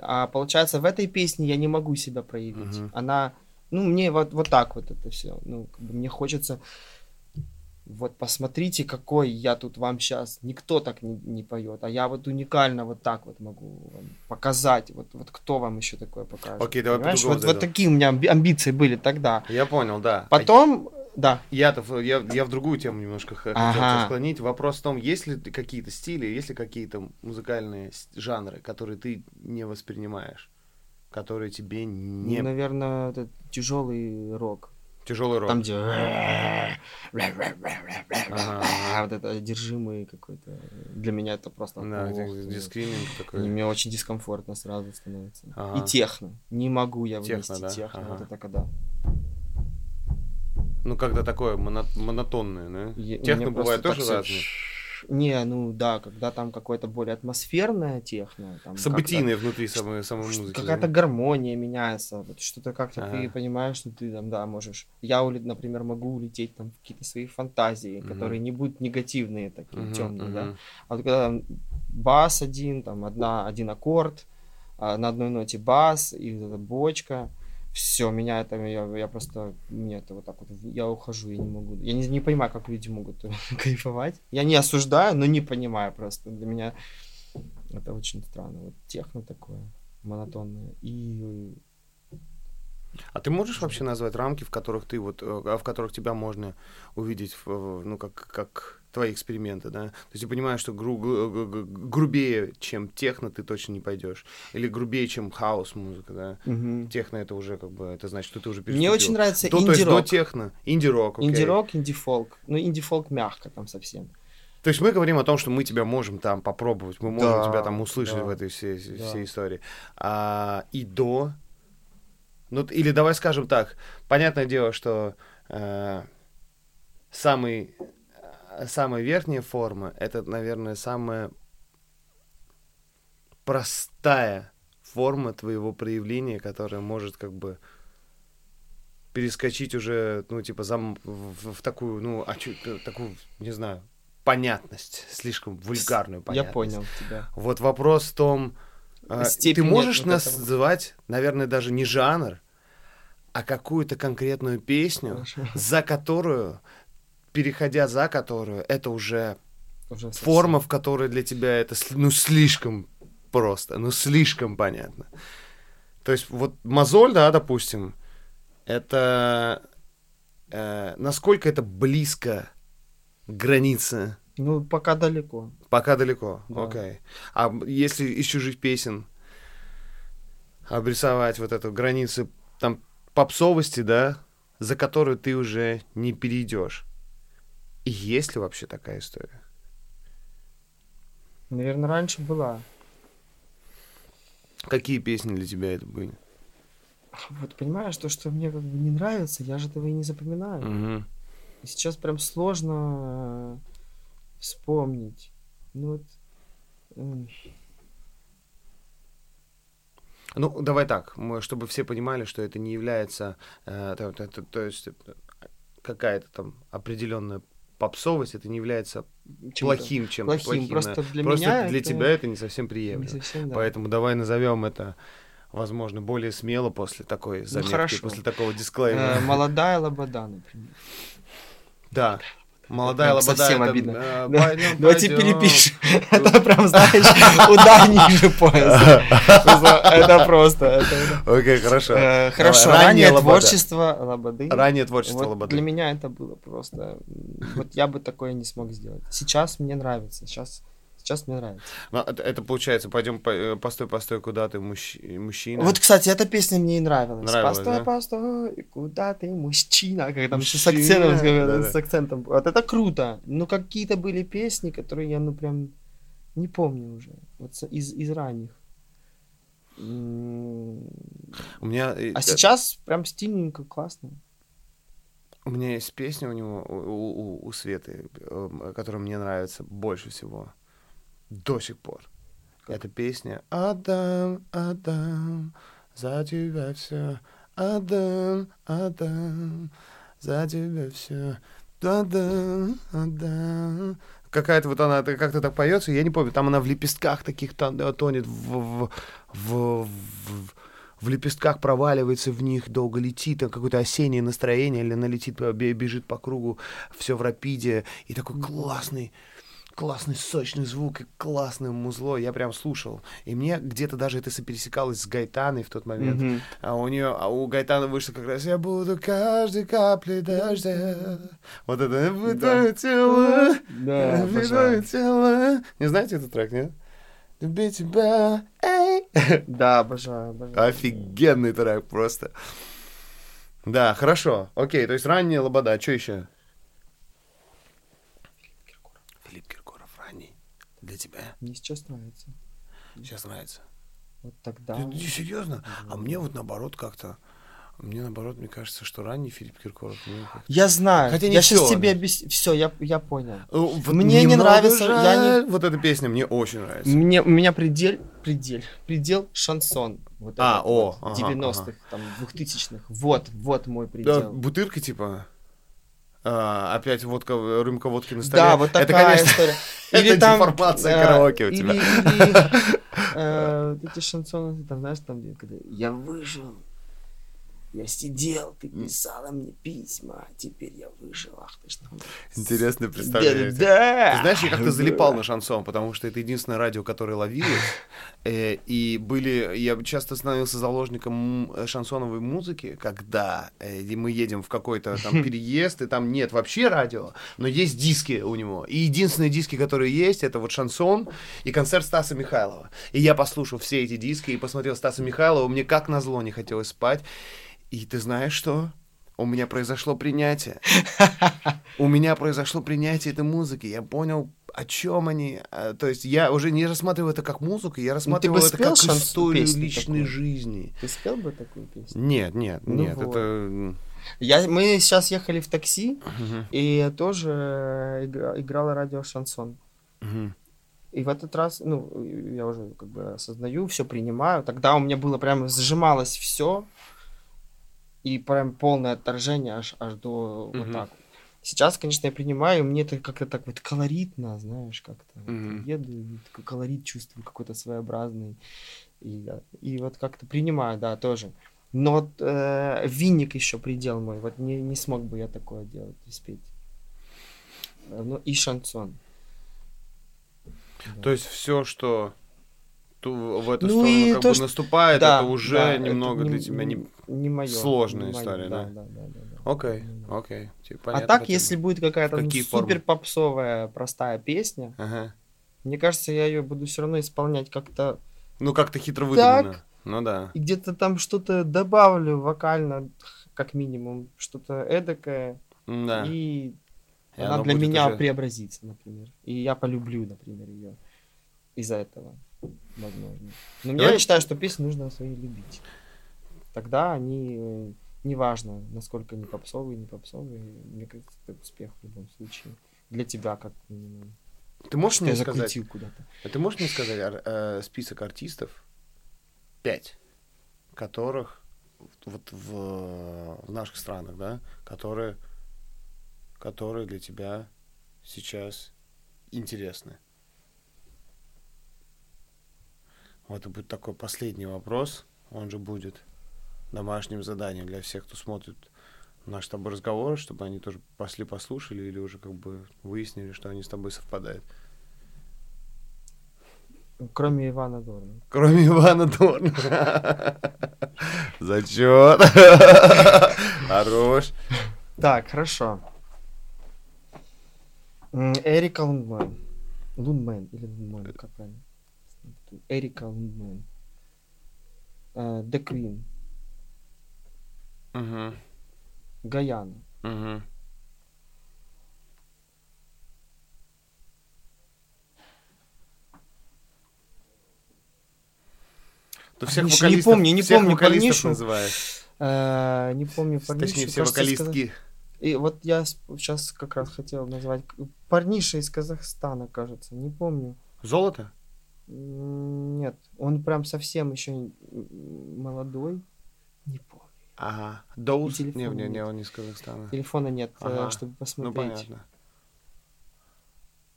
а получается в этой песне я не могу себя проявить. Угу. Она ну, мне вот, вот так вот это все. Ну, как бы мне хочется... Вот посмотрите, какой я тут вам сейчас. Никто так не, не поет. А я вот уникально вот так вот могу вам показать. Вот, вот кто вам еще такое покажет. Окей, давай Понимаешь? Вот, вот такие у меня амбиции были тогда. Я понял, да. Потом, да. Я-то я, я в другую тему немножко ага. хотел склонить. Вопрос в том, есть ли какие-то стили, есть ли какие-то музыкальные жанры, которые ты не воспринимаешь? Которые тебе не... Ну, наверное, это тяжелый рок. Тяжелый рок. Там, где... Вот это одержимый какой-то. Для меня это просто... Да, дискриминг такой. Мне очень дискомфортно сразу становится. И техно. Не могу я вынести техно. Вот это когда... Ну, когда такое монотонное, да? Техно бывает тоже разное. Не, ну да, когда там какое-то более атмосферное техно. Там Событийное внутри самой, самой музыки. Какая-то да? гармония меняется. Вот что-то как-то ага. ты понимаешь, что ты там, да, можешь. Я, например, могу улететь там в какие-то свои фантазии, угу. которые не будут негативные, такие угу, темные, угу. да. А вот когда там бас один, там одна, один аккорд, а на одной ноте бас, и вот эта бочка все, меня это, я, я просто, мне это вот так вот, я ухожу, я не могу, я не, не понимаю, как люди могут кайфовать. Я не осуждаю, но не понимаю просто. Для меня это очень странно. Вот техно такое монотонное. И а ты можешь вообще назвать рамки, в которых ты вот, э, в которых тебя можно увидеть, ну как как твои эксперименты, да? То есть ты понимаешь, что гру- грубее, чем техно, ты точно не пойдешь. Или грубее, чем хаос музыка, да? Угу. Техно это уже как бы, это значит, что ты уже переступил. Мне очень нравится инди-рок. То есть до техно, инди-рок, окей. Инди-рок, инди-фолк. Ну, инди-фолк мягко там совсем. То есть мы говорим о том, что мы тебя можем там попробовать, мы можем да, тебя там услышать да, в этой всей, да. всей истории. А, и до... Ну, или давай скажем так, понятное дело, что э, самый самая верхняя форма, это, наверное, самая простая форма твоего проявления, которая может как бы перескочить уже, ну, типа, зам, в, в такую, ну, а чё, такую, не знаю, понятность, слишком вульгарную понятность. Я понял тебя. Вот вопрос в том, А, степени Ты можешь вот этого. называть, наверное, даже не жанр, а какую-то конкретную песню, Хорошо. за которую, переходя за которую, это уже Уже совсем. форма, в которой для тебя это ну слишком просто, ну слишком понятно. То есть вот мозоль, да, допустим, это э, насколько это близко к границе, Ну, пока далеко. пока далеко, Да. окей. А если из чужих песен обрисовать вот эту границу там попсовости, да, за которую ты уже не перейдешь. И есть ли вообще такая история? Наверное, раньше была. Какие песни для тебя это были? Вот понимаешь, то, что мне как бы не нравится, я же этого и не запоминаю. Мгм. И сейчас прям сложно э, вспомнить. Ну вот. Ну, давай так, мы- чтобы все понимали, что это не является, э, то, то- то- то есть э, какая-то там определенная попсовость, это не является чем-то плохим чем-то. Плохим. Просто да. для Просто меня для это тебя это не совсем не приемлемо. совсем, да. Поэтому давай назовем это, возможно, более смело после такой заметки, Ну, хорошо. после такого Э, дисклеймера. молодая лобода, например. Да. Молодая лобода. совсем это, обидно. э, Да, Давайте пойдем. перепишем. Это прям, знаешь, удар ниже пояса. Это просто. Окей, хорошо. Э, Хорошо, раннее творчество лободы. Раннее творчество лободы. Для меня это было просто... Вот я бы такое не смог сделать. Сейчас мне нравится. Сейчас, сейчас мне нравится. Ну, это, это получается, пойдем, по- э, постой, постой, куда ты, мужч- мужчина. Вот, кстати, эта песня мне и нравилась. Нравилась, постой, да? постой, куда ты, мужчина? Как там еще с Мужчина, акцентом, сказать, да-да. с акцентом. Вот это круто. Ну, какие-то были песни, которые я, ну, прям не помню уже. Вот из, из ранних. У меня, э, А э, сейчас прям стильненько, классно. у меня есть песня у него, у, у- у- Светы, которая мне нравится больше всего. До сих пор. Это песня «Отдам, отдам, за тебя все, отдам, отдам, за тебя все, отдам, отдам». Какая-то вот она как-то так поется, я не помню, там она в лепестках таких тон- э, тонет, в, в, в, в- в лепестках проваливается в них, долго летит, там какое-то осеннее настроение, или она летит, бе- бежит по кругу, все в рапиде, и такой классный, классный сочный звук и классное музло, я прям слушал. И мне где-то даже это сопересекалось с Гайтаной в тот момент. Мгм. А у нее, а у Гайтана вышло как раз «Я буду каждой каплей дождя». Вот это «Я буду Да. тело, Да, обожаю. тело». Не знаете этот трек, нет? Люби тебя, эй. Да, обожаю, обожаю. Офигенный трек просто. Да, хорошо. Окей, то есть ранняя лобода. Что еще? Филипп Киркоров ранний. Для тебя Мне сейчас нравится. сейчас нравится. Вот тогда. Ты, ты серьезно? А мне вот наоборот как-то... Мне наоборот, мне кажется, что ранний Филипп Киркоров... Я знаю. Хотя не я сейчас всё, тебе да. объясню. Все, я, я понял. Ну, вот Мне не нравится, я жаль. Вот эта песня мне очень нравится. Мне, у меня предель, предель, предел шансон. Вот А, о, вот, ага, 90-х, там, 2000-х. Вот, вот мой Да, предел. бутырка типа... а, опять водка, рюмка водки на столе. Да, вот такая Это, конечно, история. это деформация э, караоке у или- тебя. или, э, вот эти шансоны, там, знаешь, там, где, я выжил, я сидел, ты писала мне письма, а теперь я выжил, ах ты ж там. Интересное представление. Да, Ты знаешь, я как-то залипал на шансон, потому что это единственное радио, которое ловилось. Э, и были... Я часто становился заложником м, шансоновой музыки, когда э, мы едем в какой-то там переезд, и там нет вообще радио, но есть диски у него. И единственные диски, которые есть, это вот шансон и концерт Стаса Михайлова. И я послушал все эти диски и посмотрел Стаса Михайлова, мне как назло не хотелось спать. И ты знаешь что? У меня произошло принятие. У меня произошло принятие этой музыки. Я понял, о чем они. А, То есть я уже не рассматриваю это как музыку, я рассматриваю бы это как историю личной такую? жизни. Ты спел бы такую песню? Нет, нет, Ну нет, вот. это... Я, мы сейчас ехали в такси, мгм, и тоже игра- играла радио шансон. мгм. И в этот раз, ну, я уже как бы осознаю, все принимаю. Тогда у меня было прям сжималось все. И прям полное отторжение аж, аж до вот Мгм. так. вот. Сейчас, конечно, я принимаю, мне это как-то так вот колоритно, знаешь, как-то. Вот Мгм. Еду, и такой колорит чувствую какой-то своеобразный. И, и вот как-то принимаю, да, тоже. Но вот э, винник еще предел мой. Вот не, не смог бы я такое делать и спеть. Э, Ну и шансон. То есть все, что ту- в эту Ну сторону как то, бы что- наступает, Да, это уже да, это немного не- для тебя не... не мое. сложная не моё, история, да? Да, да, да, да, да. Окей, моё. окей. Типа, А так, хотя если будет какая-то ну, супер попсовая простая песня, Ага. мне кажется, я ее буду все равно исполнять как-то Ну, как-то хитро Так. выдумано. Ну да. и где-то там что-то добавлю вокально, как минимум, что-то эдакое, Да. и, И она для меня уже- преобразится, например. И я полюблю, например, ее из-за этого, возможно. Но Давай- я считаю, что песни нужно свои любить. Тогда они, э, неважно, насколько они попсовые, не попсовые, мне кажется, это успех в любом случае. Для тебя, как минимум. Ты можешь мне я сказать, куда-то. а ты можешь мне сказать ар- э, список артистов, пять, которых вот в, в наших странах, да, которые, которые для тебя сейчас интересны? Вот это будет такой последний вопрос, он же будет домашним заданием для всех, кто смотрит наш с тобой разговор, чтобы они тоже пошли послушали или уже как бы выяснили, что они с тобой совпадают. Кроме Ивана Дорна. Кроме Ивана Дорна. Зачет. Хорош. Так, хорошо. Эрика Лундман. Лундман или Лундман, как правильно? Эрика Лундман. Э, The Queen. Мгм, Гаяна. мгм. Ты всех не вокалистов, помню, не всех помню вокалистов парнишу. называешь. Э, Не помню парнишу. Точнее, все кажется, вокалистки. И вот я сейчас как раз хотел назвать парниша из Казахстана, кажется, не помню. Золото? Нет, он прям совсем еще молодой. Не помню. Ага. Телефона Не, не, не, нет. он не из Казахстана. Телефона нет, э, Ага. чтобы Ну, посмотреть. понятно.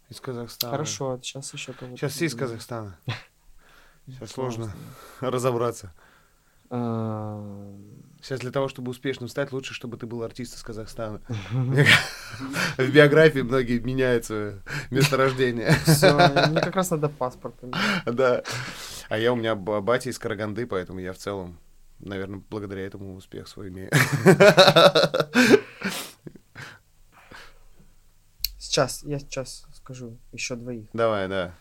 Из Казахстана. Хорошо, сейчас еще кого-то. Сейчас все из. Казахстана. Сейчас сложно разобраться. А, Сейчас для того, чтобы успешным стать, лучше, чтобы ты был артист из Казахстана. В биографии многие меняют свое месторождение. Мне как раз надо паспорт. Да. А я у меня ба- батя из Караганды, поэтому я в целом, наверное, благодаря этому успех свой имею. Сейчас, я сейчас скажу еще двоих. Давай, да.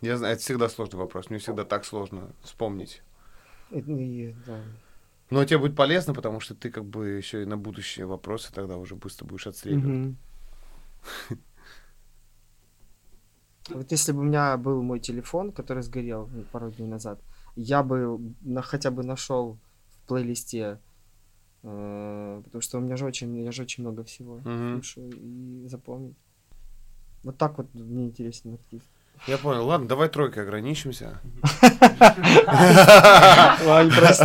Я знаю, это всегда сложный вопрос. Мне всегда так сложно вспомнить. Да. Но тебе будет полезно, потому что ты как бы еще и на будущие вопросы тогда уже быстро будешь отстреливать. Вот если бы у меня был мой телефон, который сгорел ну, пару дней назад, я бы на, хотя бы нашел в плейлисте, э, потому что у меня же очень, я же очень много всего Мгм. слушаю и запомнить. Вот так вот мне интересен артист. Я понял. Ладно, давай тройкой ограничимся. Ладно, прости.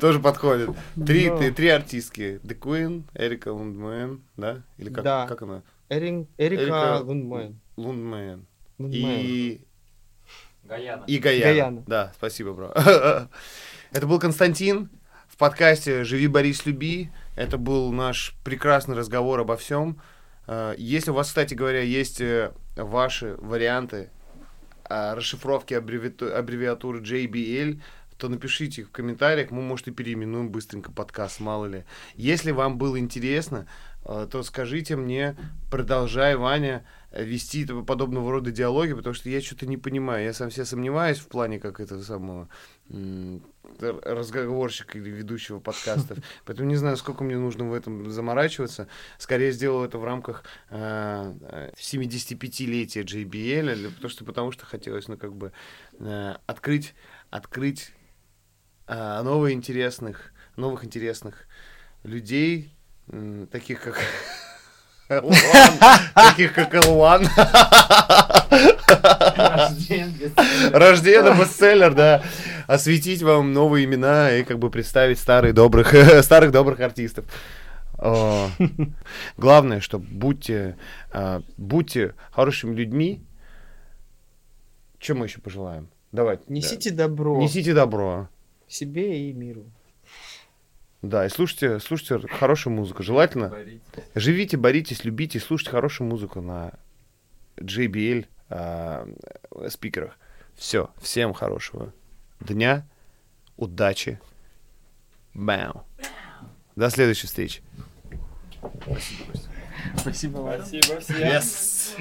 Тоже подходит. Три, ты- три артистки. The Queen, Эрика Лундман, да? Или как, как она? Эрика. Лундман. Лундман. И, Гаяна. и Гаяна. Гаяна. Да, спасибо, бро. Это был Константин в подкасте «Живи, Борис, люби». Это был наш прекрасный разговор обо всем. Э, Если у вас, кстати говоря, есть э, ваши варианты а, расшифровки аббревиату- аббревиатуры JBL, то напишите их в комментариях, мы, может, и переименуем быстренько подкаст, мало ли. Если вам было интересно, э, то скажите мне, продолжай, Ваня, э, вести подобного рода диалоги, потому что я что-то не понимаю. Я сам все сомневаюсь в плане как этого самого разговорщика или ведущего подкастов. Поэтому не знаю, сколько мне нужно в этом заморачиваться. Скорее сделал это в рамках э, э, 75-летия JBL, или потому что, потому что хотелось, ну, как бы, э, открыть, открыть э, новых интересных, новых интересных людей, м, таких как таких как Элван. Рождение бестселлер, да. Осветить вам новые имена и как бы представить старых добрых, старых добрых артистов. Главное, что будьте, а, будьте хорошими людьми. Чем мы еще пожелаем? Давайте. Несите добро Несите добро. себе и миру. Да, и слушайте, слушайте хорошую музыку. Желательно Боритесь. живите, боритесь, любите, слушайте хорошую музыку на JBL а, спикерах. Все, всем хорошего дня, удачи. Бам. До следующей встречи. Спасибо вам. Спасибо всем. Yes.